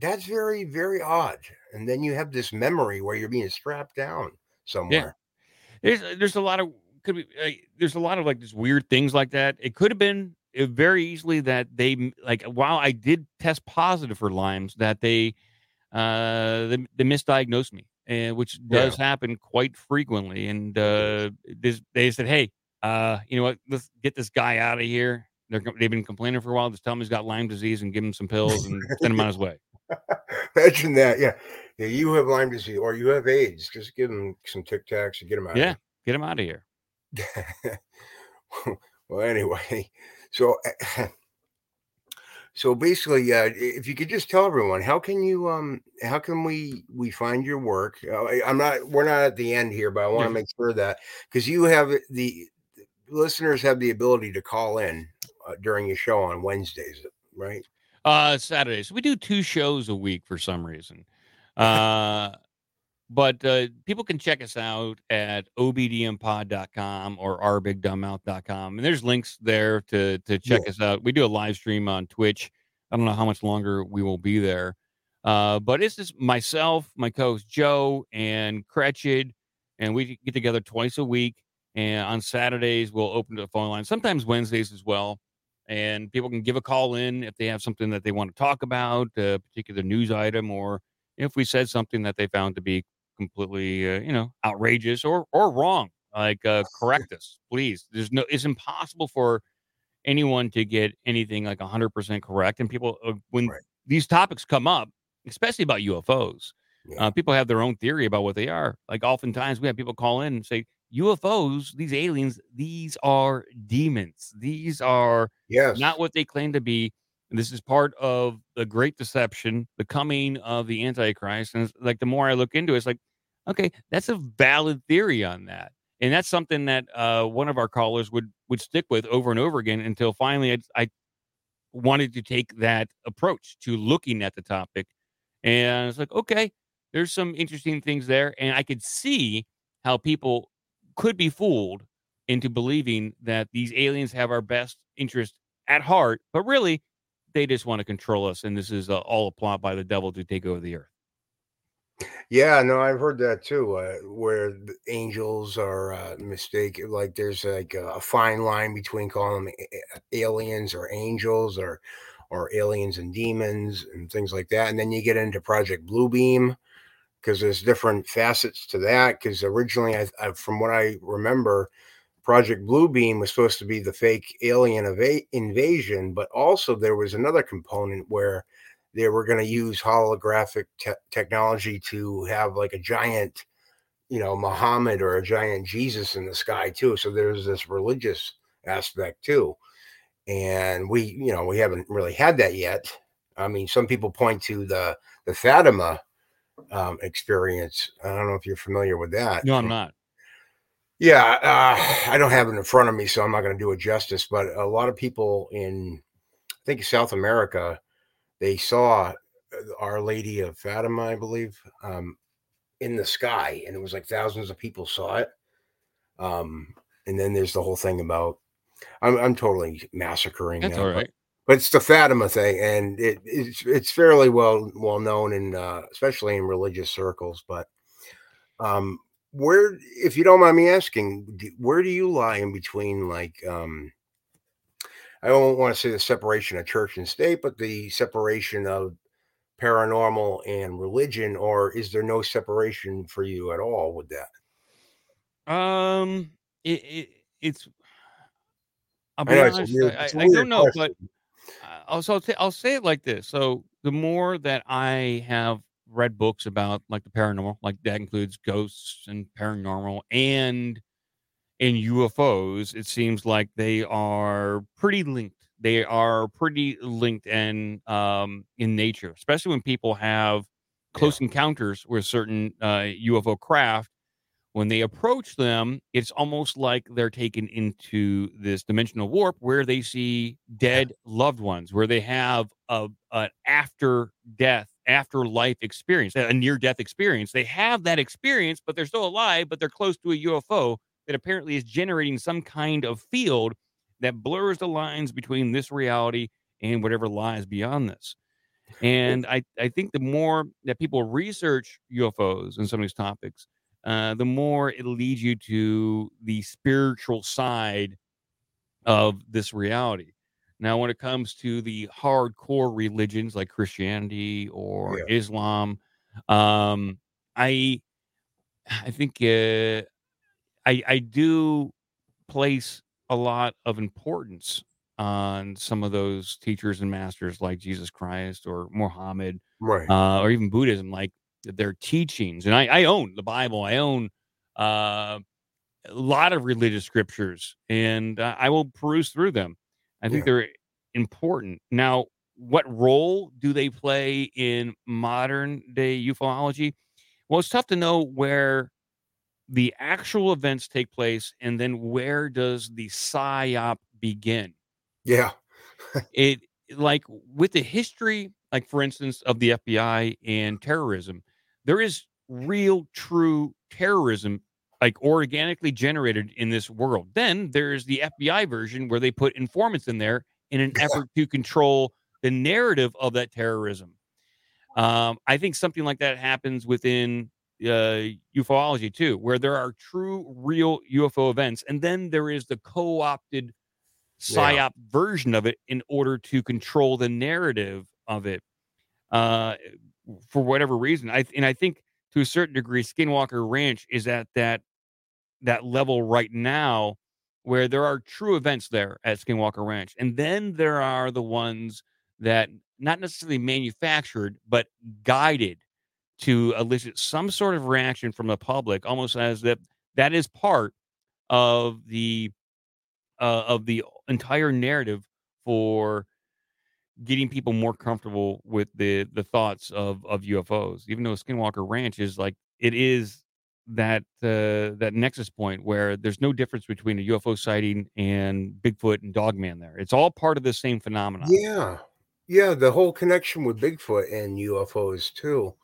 that's very very odd. And then you have this memory where you're being strapped down somewhere. Yeah. there's there's a lot of could be uh, there's a lot of like just weird things like that it could have been uh, very easily that they like while i did test positive for lyme's that they uh they, they misdiagnosed me and which does happen quite frequently and uh this, they said hey uh you know what let's get this guy out of here They're, they've been complaining for a while just tell him he's got lyme disease and give him some pills and send him on his way Imagine that. Yeah. yeah. You have Lyme disease or you have AIDS. Just give him some Tic Tacs and get him out. yeah get him out of here well, anyway, so so basically, uh, if you could just tell everyone, how can you um, how can we we find your work? Uh, I'm not, we're not at the end here, but I want to make sure that because you have the listeners have the ability to call in uh, during your show on Wednesdays, right? Uh, Saturdays. We do two shows a week for some reason. Uh, but uh, people can check us out at obdmpod.com or ourbigdumbmouth.com. And there's links there to to check us out. We do a live stream on Twitch. I don't know how much longer we will be there. Uh, but it's just myself, my co-host Joe, and Cretchid, and we get together twice a week. And on Saturdays, we'll open to the phone line. Sometimes Wednesdays as well and people can give a call in if they have something that they want to talk about, a particular news item, or if we said something that they found to be completely, uh, you know, outrageous or or wrong. Like, uh, correct us, please. There's no. It's impossible for anyone to get anything like 100% correct. And people, uh, when Right. these topics come up, especially about UFOs, Yeah. uh, people have their own theory about what they are. Like, oftentimes we have people call in and say, UFOs, these aliens, these are demons. These are yes. not what they claim to be. And this is part of the great deception, the coming of the Antichrist. And it's like the more I look into it, it's like, okay, that's a valid theory on that. And that's something that uh, one of our callers would would stick with over and over again until finally I, I wanted to take that approach to looking at the topic. And it's like, okay, there's some interesting things there. And I could see how people could be fooled into believing that these aliens have our best interest at heart, but really they just want to control us. And this is uh, all a plot by the devil to take over the earth. Yeah, no, I've heard that too. Uh, where angels are uh, mistake, like there's like a, a fine line between calling them aliens or angels or or aliens and demons and things like that. And then you get into Project Bluebeam because there's different facets to that. Because originally, I, I, from what I remember, Project Bluebeam was supposed to be the fake alien invasion, but also there was another component where they were going to use holographic te- technology to have like a giant, you know, Muhammad or a giant Jesus in the sky too. So there's this religious aspect too. And we, you know, we haven't really had that yet. I mean, some people point to the the Fatima um, experience. I don't know if you're familiar with that. No, I'm not. Yeah, uh, I don't have it in front of me, so I'm not going to do it justice. But a lot of people in, I think South America, they saw uh, Our Lady of Fatima, I believe, um, in the sky, and it was like thousands of people saw it. Um, and then there's the whole thing about, I'm, I'm totally massacring. That's that, all right. But it's the Fatima thing, and it, it's it's fairly well well known in uh, especially in religious circles. But um, where, if you don't mind me asking, where do you lie in between? Like, um, I don't want to say the separation of church and state, but the separation of paranormal and religion, or is there no separation for you at all with that? Um, it, it it's. I'll I be know it's honest. I, it's a I don't know, but question. Uh, I'll, so I'll, say- I'll say it like this. So the more that I have read books about like the paranormal, like that includes ghosts and paranormal and in UFOs, it seems like they are pretty linked. They are pretty linked and um, in nature, especially when people have close encounters with certain uh, UFO craft. When they approach them, it's almost like they're taken into this dimensional warp where they see dead loved ones, where they have a an after death, afterlife experience, a near death experience. They have that experience, but they're still alive, but they're close to a UFO that apparently is generating some kind of field that blurs the lines between this reality and whatever lies beyond this. And I, I think the more that people research UFOs and some of these topics, uh, the more it leads you to the spiritual side of this reality. Now, when it comes to the hardcore religions like Christianity or Yeah. Islam, um, I I think uh, I I do place a lot of importance on some of those teachers and masters like Jesus Christ or Muhammad Right. uh, or even Buddhism, like their teachings. And I, I own the Bible. I own uh, a lot of religious scriptures, and uh, I will peruse through them. I think Yeah. they're important. Now, what role do they play in modern day ufology? Well, it's tough to know where the actual events take place, and then where does the psyop begin? yeah. it like with the history like for instance of the FBI and terrorism there is real true terrorism like organically generated in this world then there's the FBI version where they put informants in there in an effort to control the narrative of that terrorism um, I think something like that happens within uh, ufology too, where there are true, real UFO events, and then there is the co-opted psyop Yeah. version of it in order to control the narrative of it. Uh, for whatever reason, I and I think to a certain degree, Skinwalker Ranch is at that that level right now, where there are true events there at Skinwalker Ranch, and then there are the ones that not necessarily manufactured but guided to elicit some sort of reaction from the public, almost as that that is part of the uh, of the entire narrative for getting people more comfortable with the the thoughts of of UFOs. Even though Skinwalker Ranch is like it is that uh, that nexus point where there's no difference between a UFO sighting and Bigfoot and Dogman. There, it's all part of the same phenomenon. Yeah. Yeah. The whole connection with Bigfoot and UFOs, too.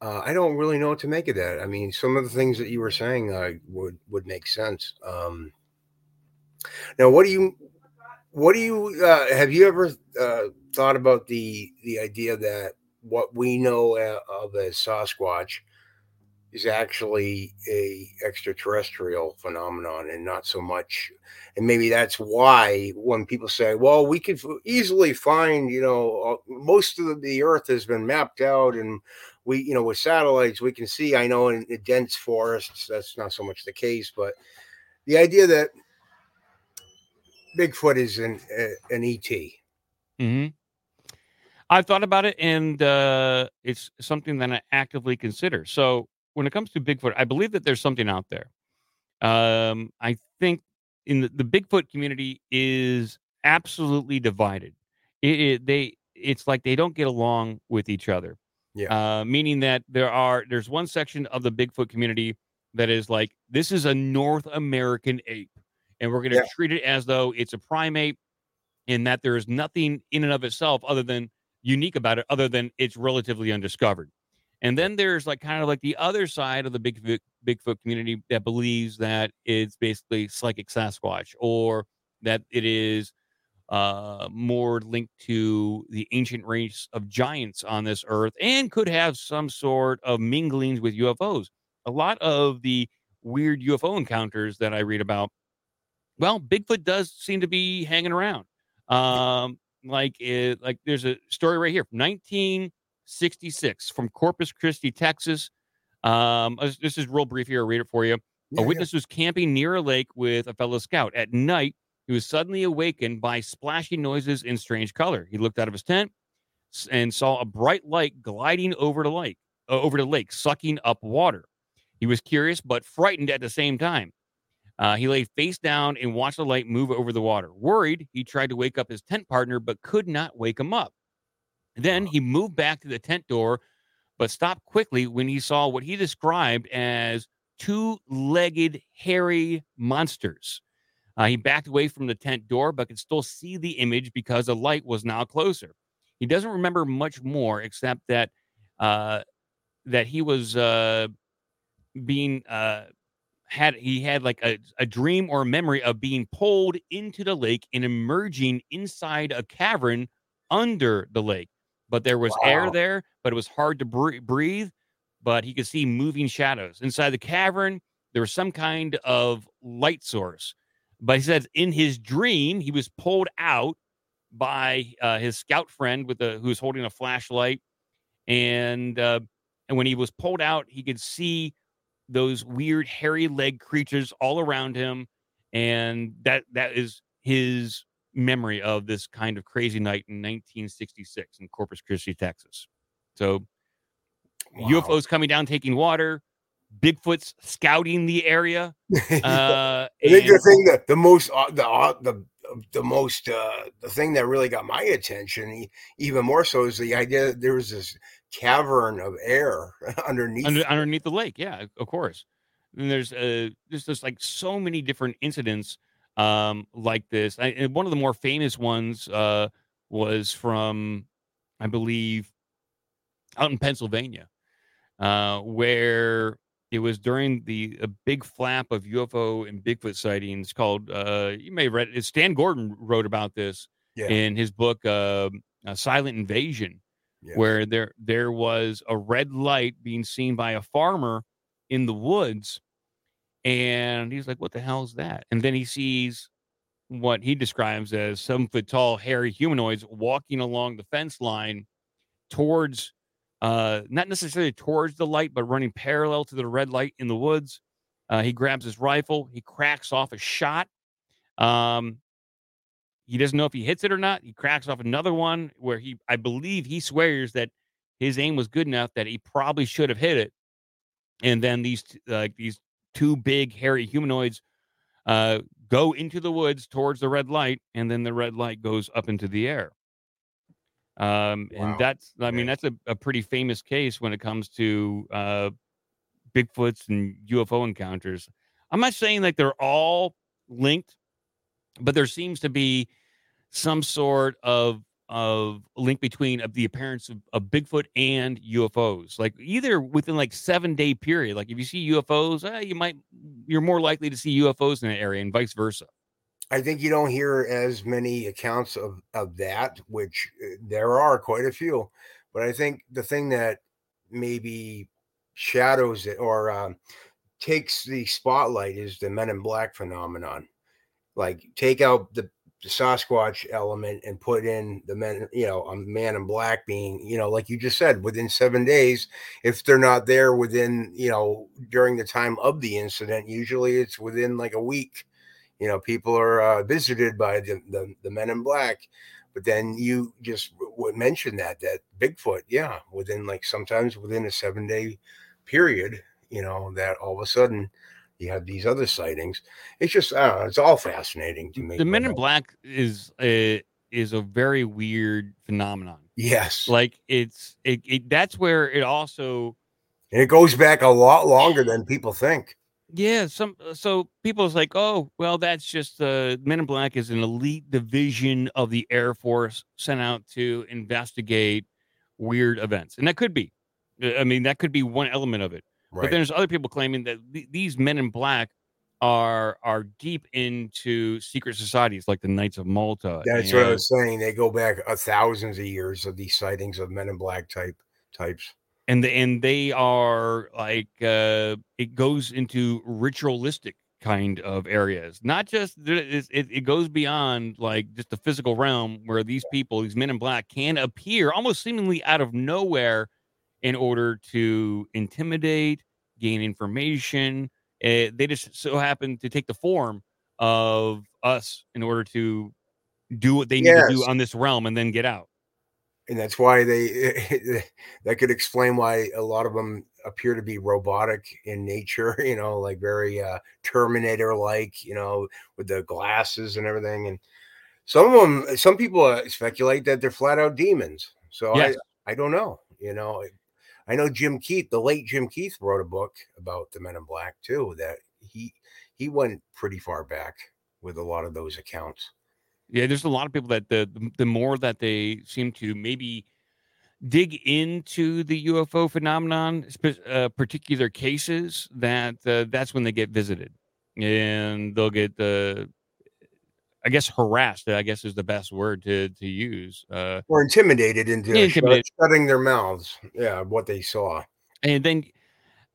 Uh, I don't really know what to make of that. I mean, some of the things that you were saying uh, would would make sense. Um, now, what do you what do you uh, have you ever uh, thought about the the idea that what we know uh, of as Sasquatch is actually a extraterrestrial phenomenon and not so much and maybe that's why when people say well we could easily find you know uh, most of the earth has been mapped out and we you know with satellites we can see i know in, in dense forests that's not so much the case but the idea that bigfoot is an a- an et hmm I've thought about it, and uh, it's something that I actively consider. So when it comes to Bigfoot, I believe that there's something out there. Um, I think in the, the Bigfoot community is absolutely divided. It, it, they it's like they don't get along with each other. Yeah. Uh, meaning that there are there's one section of the Bigfoot community that is like this is a North American ape, and we're going to Yeah. treat it as though it's a primate, in that there is nothing in and of itself other than unique about it, other than it's relatively undiscovered. And then there's like kind of like the other side of the Bigfoot Bigfoot community that believes that it's basically psychic Sasquatch or that it is uh more linked to the ancient race of giants on this earth and could have some sort of minglings with UFOs. A lot of the weird UFO encounters that I read about, well, Bigfoot does seem to be hanging around. Um, like it, like there's a story right here from 1966 from Corpus Christi, Texas. Um, this- is real brief here. I'll read it for you. Yeah, a yeah. witness was camping near a lake with a fellow scout. At night, he was suddenly awakened by splashing noises in strange color. He looked out of his tent and saw a bright light gliding over the lake. uh, over the lake, sucking up water. He was curious but frightened at the same time. Uh, he lay face down and watched the light move over the water. Worried, he tried to wake up his tent partner but could not wake him up. Then he moved back to the tent door, but stopped quickly when he saw what he described as two legged, hairy monsters. Uh, he backed away from the tent door, but could still see the image because the light was now closer. He doesn't remember much more except that uh, that he was uh, being uh, had he had like a, a dream or a memory of being pulled into the lake and emerging inside a cavern under the lake. But there was air there, but it was hard to bre- breathe. But he could see moving shadows inside the cavern. There was some kind of light source. But he says in his dream, he was pulled out by uh, his scout friend with the who was holding a flashlight, and uh, and when he was pulled out, he could see those weird hairy leg creatures all around him, and that that is his memory of this kind of crazy night in 1966 in Corpus Christi, Texas. So Wow. UFOs coming down, taking water, Bigfoot's scouting the area. Uh, I think the thing that the most uh, the uh, the the most uh, the thing that really got my attention even more so is the idea that there was this cavern of air underneath. under, underneath the lake. Yeah, of course. And there's uh there's just like so many different incidents um like this. I, and one of the more famous ones uh was from I believe out in Pennsylvania, uh, where it was during the a big flap of UFO and Bigfoot sightings called uh you may have read it. Stan Gordon wrote about this yeah, in his book uh, uh, Silent Invasion where there there was a red light being seen by a farmer in the woods and he's like what the hell is that? And then he sees what he describes as seven foot tall hairy humanoids walking along the fence line towards uh not necessarily towards the light but running parallel to the red light in the woods. Uh, he grabs his rifle he cracks off a shot um he doesn't know if he hits it or not. He cracks off another one where he, I believe, he swears that his aim was good enough that he probably should have hit it. And then these like these two big hairy humanoids uh, go into the woods towards the red light, and then the red light goes up into the air. Um, Wow. and that's, I mean, that's a, a pretty famous case when it comes to uh, Bigfoots and UFO encounters. I'm not saying like they're all linked, but there seems to be some sort of of link between the appearance of, of Bigfoot and UFOs, like either within like seven day period. Like if you see UFOs, eh, you might you're more likely to see UFOs in that area, and vice versa. I think you don't hear as many accounts of of that, which uh, there are quite a few. But I think the thing that maybe shadows it or um, takes the spotlight is the Men in Black phenomenon. Like take out the, the Sasquatch element and put in the men, you know, a man in black being, you know, like you just said, within seven days. If they're not there within, you know, during the time of the incident, usually it's within like a week you know people are uh, visited by the, the the men in black but then you just would mention that that bigfoot yeah within like sometimes within a seven day period you know that all of a sudden you have these other sightings it's just i don't know it's all fascinating to me The Men in Black is a is a very weird phenomenon. yes Like it's it, it that's where it also and it goes back a lot longer than people think Yeah, some uh, so people's like, oh, well, that's just uh, Men in Black is an elite division of the Air Force sent out to investigate weird events, and that could be. I mean, that could be one element of it. But then there's other people claiming that th- these Men in Black are are deep into secret societies like the Knights of Malta. that's what i and- was saying. They go back a thousands of years of these sightings of men in black type types. And the, and they are like uh it goes into ritualistic kind of areas. Not just it, it goes beyond like just the physical realm where these people these men in black can appear almost seemingly out of nowhere in order to intimidate gain information uh, they just so happen to take the form of us in order to do what they need to do on this realm and then get out and that's why they that could explain why a lot of them appear to be robotic in nature you know like very uh terminator like you know with the glasses and everything and some of them some people uh, speculate that they're flat out demons so Yes. i i don't know you know i know jim keith the late jim keith wrote a book about the men in black too that he he went pretty far back with a lot of those accounts. Yeah, there's a lot of people that the the more that they seem to maybe dig into the UFO phenomenon, uh, particular cases, that uh, that's when they get visited, and they'll get the, I guess harassed. I guess is the best word to to use. Uh, or intimidated into intimidated. shutting their mouths yeah what they saw and then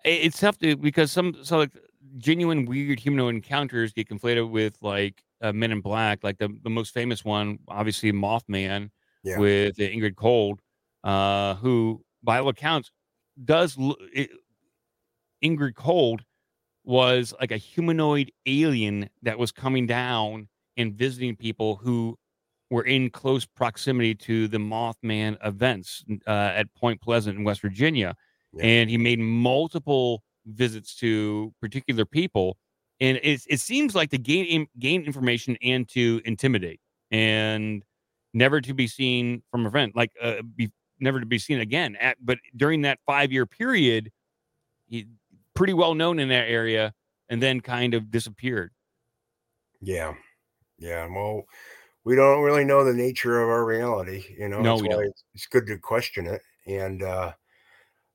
it's tough to because some so like genuine weird humanoid encounters get conflated with like uh, Men in Black, like the the most famous one, obviously Mothman Yeah. with uh, Indrid Cold, uh, who by all accounts does l- it, Indrid Cold was like a humanoid alien that was coming down and visiting people who were in close proximity to the Mothman events uh, at Point Pleasant in West Virginia. Yeah. And he made multiple visits to particular people. And it, it seems like to gain gain information and to intimidate and never to be seen from a friend, like uh, be, never to be seen again. At, but during that five year period, he pretty well known in that area and then kind of disappeared. Yeah. Yeah. Well, we don't really know the nature of our reality. You know, No, that's we why don't. It's, good to question it. And uh,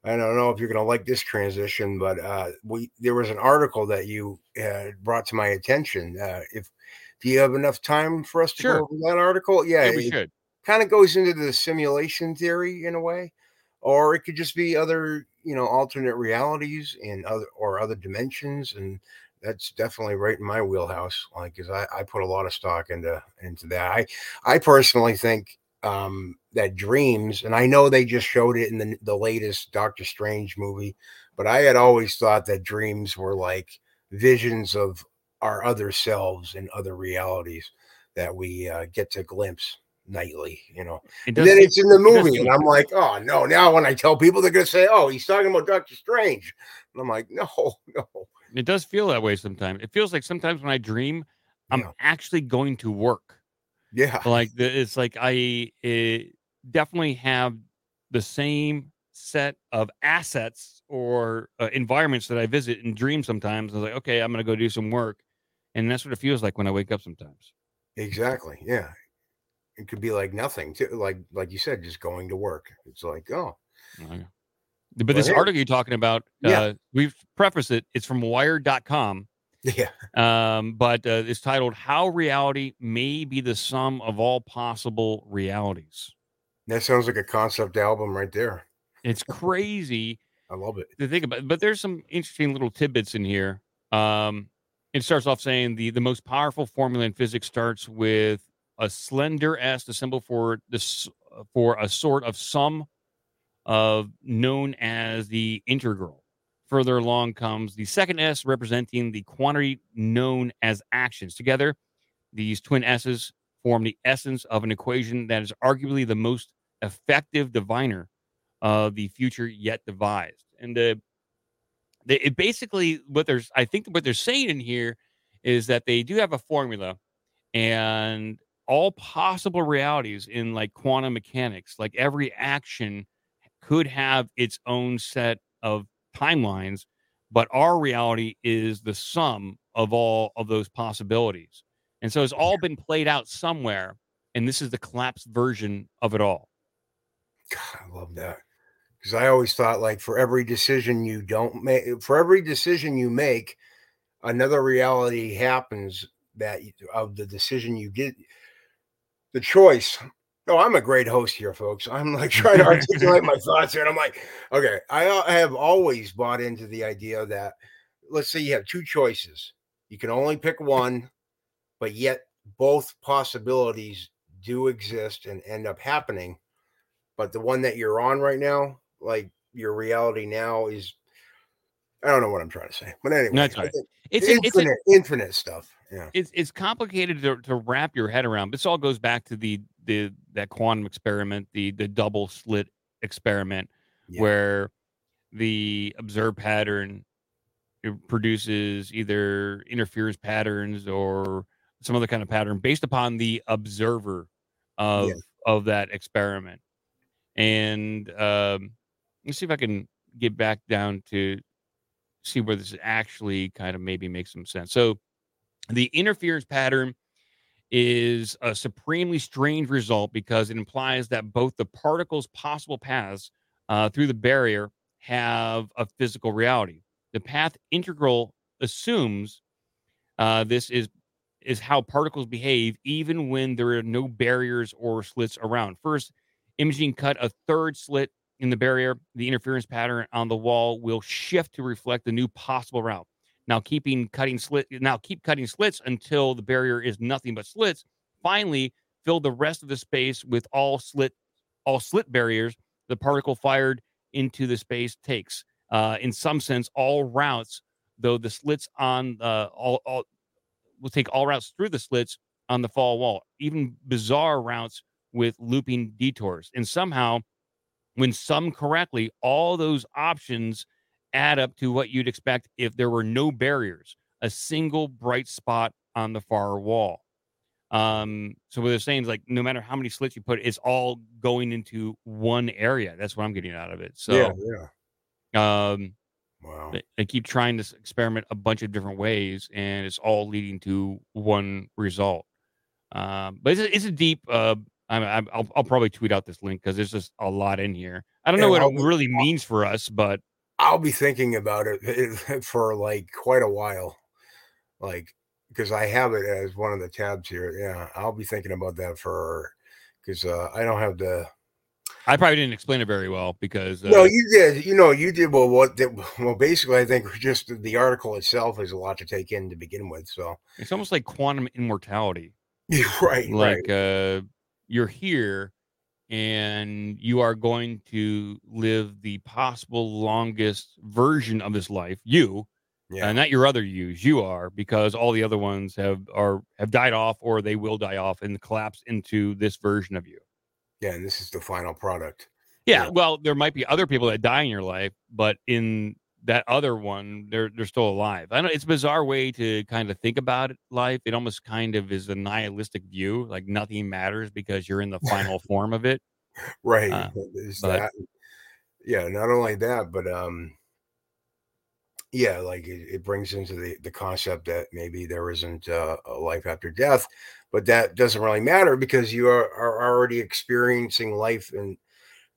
I don't know if you're going to like this transition, but uh, we there was an article that you uh, brought to my attention. Uh, if do you have enough time for us to Sure. go over that article? Yeah, Yeah, we it should. kind of goes into the simulation theory in a way, or it could just be other, you know, alternate realities and other or other dimensions, and that's definitely right in my wheelhouse. Like, because I, I put a lot of stock into into that. I I personally think um that dreams, and I know they just showed it in the the latest Doctor Strange movie, but I had always thought that dreams were like visions of our other selves and other realities that we uh, get to glimpse nightly, you know. It And then it's in the movie, and I'm like, oh no! Now when I tell people, they're gonna say, "Oh, he's talking about Doctor Strange," and I'm like, no, no, It does feel that way sometimes. It feels like sometimes when I dream, I'm Yeah. actually going to work. yeah, Like the, it's like I eh, definitely have the same set of assets or uh, environments that I visit in dreams. Sometimes I was like, okay, I'm going to go do some work, and that's what it feels like when I wake up. Sometimes. exactly, yeah. It could be like nothing, too. Like, like you said, just going to work. It's like, oh, Okay. But this hey. article you're talking about, Yeah. uh, we've prefaced it. It's from Wired.com. yeah, um, but uh, it's titled "How Reality May Be the Sum of All Possible Realities." that sounds like a concept album right there. It's crazy I love it. to think about, but there's some interesting little tidbits in here. Um, it starts off saying the the most powerful formula in physics starts with a slender s, the symbol for this for a sort of sum of known as the integral. Further along comes the second S representing the quantity known as actions. Together, these twin S's form the essence of an equation that is arguably the most effective diviner of the future yet devised. And the it basically what there's I think what they're saying in here is that they do have a formula and all possible realities in like quantum mechanics, like every action could have its own set of timelines, but our reality is the sum of all of those possibilities. And so it's all been played out somewhere, and this is the collapsed version of it all. God, I love that because I always thought like for every decision you don't make, for every decision you make, another reality happens that of the decision you did, the choice. Oh, I'm a great host here, folks. I'm like trying to articulate my thoughts here, and I'm like, okay, I, uh, I have always bought into the idea that let's say you have two choices, you can only pick one, but yet both possibilities do exist and end up happening but the one that you're on right now, like your reality now is I don't know what I'm trying to say. But anyway, That's right. It's a, it's a, infinite, infinite stuff. Yeah. it's it's complicated to, to wrap your head around. This all goes back to the the that quantum experiment, the the double slit experiment, Yeah. where the observed pattern produces either interference patterns or some other kind of pattern based upon the observer of Yeah. of that experiment. And um, let's see if I can get back down to see where this actually kind of maybe makes some sense. So the interference pattern is a supremely strange result because it implies that both the particles' possible paths uh, through the barrier have a physical reality. The path integral assumes uh, this is is how particles behave even when there are no barriers or slits around. First, imaging cut a third slit in the barrier. The interference pattern on the wall will shift to reflect the new possible route. Now, keeping cutting slit. Now, keep cutting slits until the barrier is nothing but slits. Finally, fill the rest of the space with all slit, all slit barriers. The particle fired into the space takes. Uh, in some sense, all routes, though the slits on uh, all, all will take all routes through the slits on the fall wall, even bizarre routes with looping detours. And somehow, when summed correctly, all those options add up to what you'd expect if there were no barriers, a single bright spot on the far wall. Um, so what they're saying is like no matter how many slits you put, it's all going into one area. That's what I'm getting out of it. So yeah, yeah. um Wow. they, they keep trying this experiment a bunch of different ways and it's all leading to one result um but it's a, it's a deep uh I, I, I'll, I'll probably tweet out this link because there's just a lot in here i don't know what I'll- it really means for us but I'll be thinking about it for like quite a while, like because I have it as one of the tabs here. Yeah, I'll be thinking about that for because uh, I don't have the. i probably didn't explain it very well because uh, No, you did. You know, you did. Well, what? Did, well, basically, I think just the article itself is a lot to take in to begin with. So, it's almost like quantum immortality right, right. like uh you're here and you are going to live the possible longest version of this life you Yeah, uh, not your other yous you are because all the other ones have are have died off or they will die off and collapse into this version of you yeah. And this is the final product. yeah, Yeah. well there might be other people that die in your life but in that other one they're they're still alive i know it's a bizarre way to kind of think about it, life it almost kind of is a nihilistic view like nothing matters because you're in the final form of it Right. Uh, but- that? Yeah. Not only that, but um. Yeah, like it, it brings into the the concept that maybe there isn't uh, a life after death, but that doesn't really matter because you are, are already experiencing life and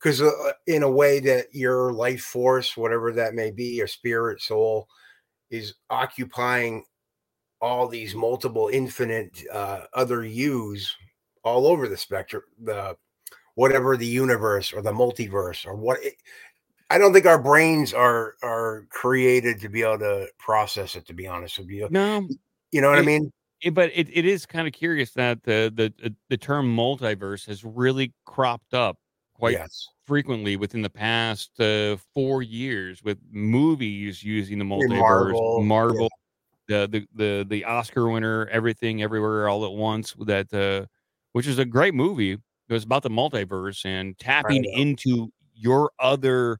because uh, in a way that your life force, whatever that may be, your spirit, soul, is occupying all these multiple infinite uh, other yous all over the spectrum, the whatever the universe or the multiverse or what. It, I don't think our brains are are created to be able to process it. To be honest with you, no you know what I mean? it, but it, it is kind of curious that the, the the term multiverse has really cropped up quite yes, frequently within the past uh, four years with movies using the multiverse Marvel, marvel, the, the the the oscar winner everything everywhere all at once that uh which is a great movie it was about the multiverse and tapping into your other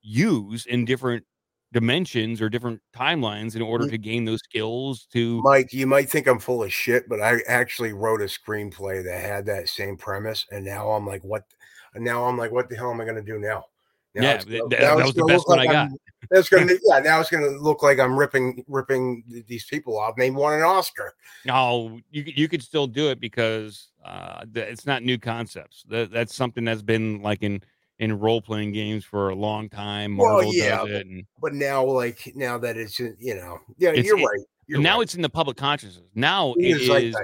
use in different dimensions or different timelines in order to gain those skills to Mike, you might think I'm full of shit, but I actually wrote a screenplay that had that same premise, and now I'm like, what? And now I'm like, what the hell am I going to do now? Now Yeah, gonna- that- now that it's was the best one I like got. I'm- That's going to, yeah. Now it's going to look like I'm ripping, ripping these people off. They won an Oscar. No, you you could still do it because uh, it's not new concepts. That, that's something that's been like in in role playing games for a long time. Well, Marvel yeah, does it, and But now, like now that it's, you know, yeah, you're it- right. You're now right. it's in the public consciousness. Now it is.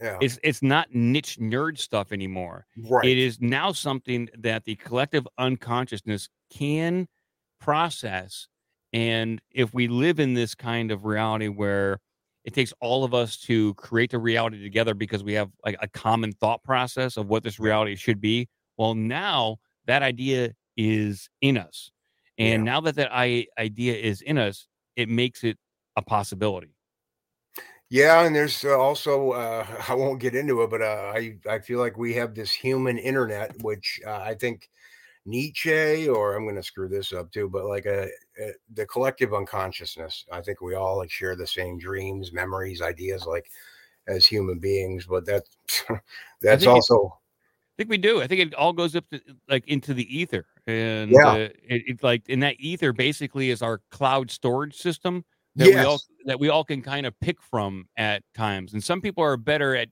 Yeah, it's it's not niche nerd stuff anymore. right. It is now something that the collective unconsciousness can process. And if we live in this kind of reality where it takes all of us to create the reality together because we have like a common thought process of what this reality should be, well, now that idea is in us. And Yeah. now that that I, idea is in us, it makes it a possibility. Yeah, and there's uh, also uh, I won't get into it, but uh, I I feel like we have this human internet, which uh, I think Nietzsche, or I'm going to screw this up too, but like a, a the collective unconsciousness. I think we all like share the same dreams, memories, ideas, like as human beings. But that that's it- also I think we do. I think it all goes up to like into the ether, and Yeah. uh, it, it's like in that ether basically is our cloud storage system that we all that we all can kind of pick from at times. And some people are better at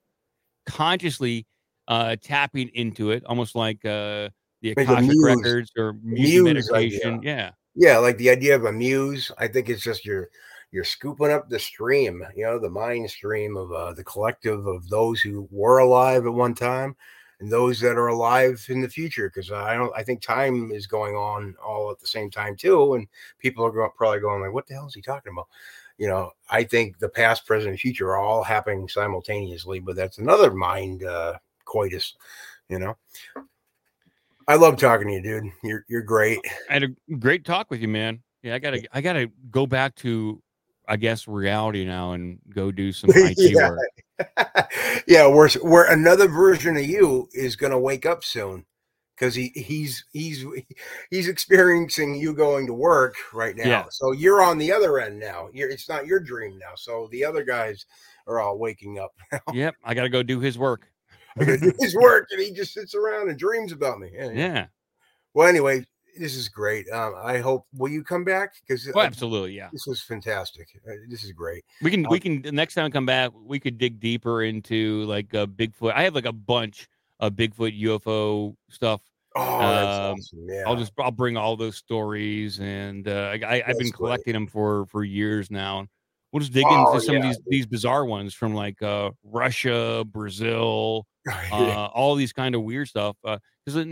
consciously uh, tapping into it, almost like uh, the Like Akashic muse- records or music muse idea. Yeah, yeah, like the idea of a muse. I think it's just you're you're scooping up the stream, you know, the mind stream of uh, the collective of those who were alive at one time and those that are alive in the future. Because I don't, I think time is going on all at the same time too, and people are go- probably going like, "What the hell is he talking about?" You know, I think the past, present, and future are all happening simultaneously, but that's another mind uh, coitus. You know, I love talking to you, dude. You're you're great. I had a great talk with you, man. Yeah, I gotta I gotta go back to I guess reality now and go do some IT Yeah. work. yeah, where where another version of you is going to wake up soon because he he's he's he's experiencing you going to work right now. Yeah. So you're on the other end now. You're it's not your dream now. So the other guys are all waking up. Yep, I gotta go do his work. Do his work, and he just sits around and dreams about me. Yeah. Yeah. Well, anyway, this is great. Um, I hope will you come back because Oh, absolutely. Yeah. this was fantastic. Uh, this is great. We can Um, we can next time I come back, we could dig deeper into like uh, Bigfoot. I have like a bunch of Bigfoot UFO stuff. Oh, that's Um, awesome. Yeah. I'll just I'll bring all those stories, and uh, I, I I've That's been great. collecting them for for years now. We'll just dig Oh, into some yeah, of these these bizarre ones from like uh, Russia, Brazil, uh, all these kind of weird stuff. Because at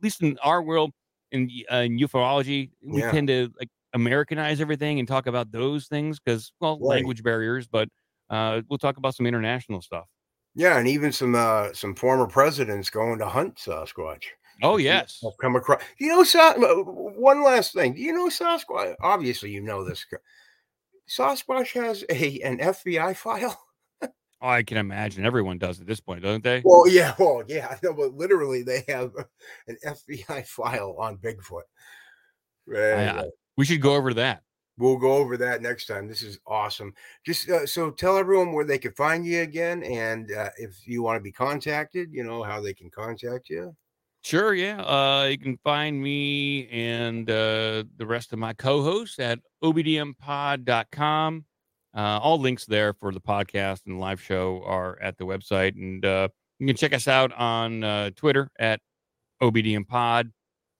least in our world, in, uh, in ufology, we Yeah. tend to like Americanize everything and talk about those things because well, Right. language barriers. But uh, we'll talk about some international stuff. Yeah, and even some uh some former presidents going to hunt Sasquatch. Oh yes, have come across. You know, Sa- one last thing. You know Sasquatch? Obviously, you know this. Sasquatch has a an FBI file. Oh, I can imagine everyone does at this point, don't they? Well, yeah, well, yeah, know, but literally, they have an FBI file on Bigfoot. Anyway, we should go over that. we'll go over that next time. This is awesome. Just uh, so tell everyone where they can find you again, and uh, if you want to be contacted, you know how they can contact you. Sure, yeah. Uh, you can find me and uh, the rest of my co-hosts at obdmpod.com. Uh, all links there for the podcast and live show are at the website, and uh, you can check us out on uh, Twitter at. And Pod.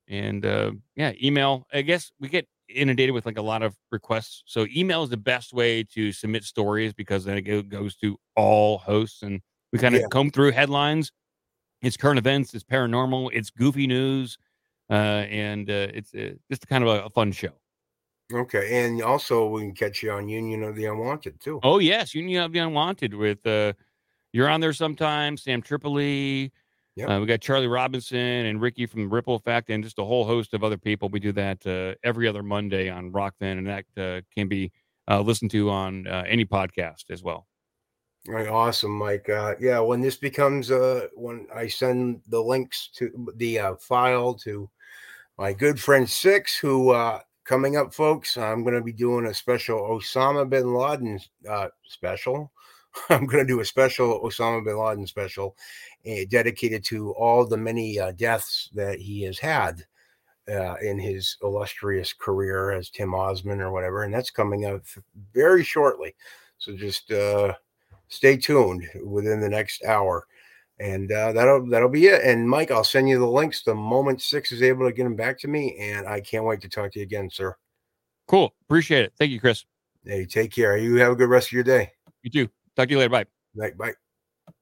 And uh, yeah, email. I guess we get inundated with like a lot of requests, so email is the best way to submit stories because then it goes to all hosts, and we kind of Yeah. comb through headlines it's current events, it's paranormal, it's goofy news, uh, and uh, it's uh, just kind of a, a fun show. Okay, and also we can catch you on Union of the Unwanted too. Oh yes, Union of the Unwanted with uh, you're on there sometimes. Sam Tripoli, Yep. uh, we got Charlie Robinson and Ricky from Ripple Effect, and just a whole host of other people. We do that uh, every other Monday on Rokfin, and that uh, can be uh, listened to on uh, any podcast as well. All right, awesome, Mike. Uh, yeah, when this becomes uh, when I send the links to the uh, file to my good friend Six, who uh, coming up, folks, I'm going to be doing a special Osama bin Laden uh, special. I'm going to do a special Osama bin Laden special uh, dedicated to all the many uh, deaths that he has had uh, in his illustrious career as Tim Osman or whatever, and that's coming up very shortly. So just uh, stay tuned within the next hour and uh, that'll that'll be it and mike i'll send you the links the moment six is able to get them back to me and i can't wait to talk to you again sir Cool, appreciate it. Thank you, Chris. hey take care you have a good rest of your day You too. Talk to you later. Bye. night bye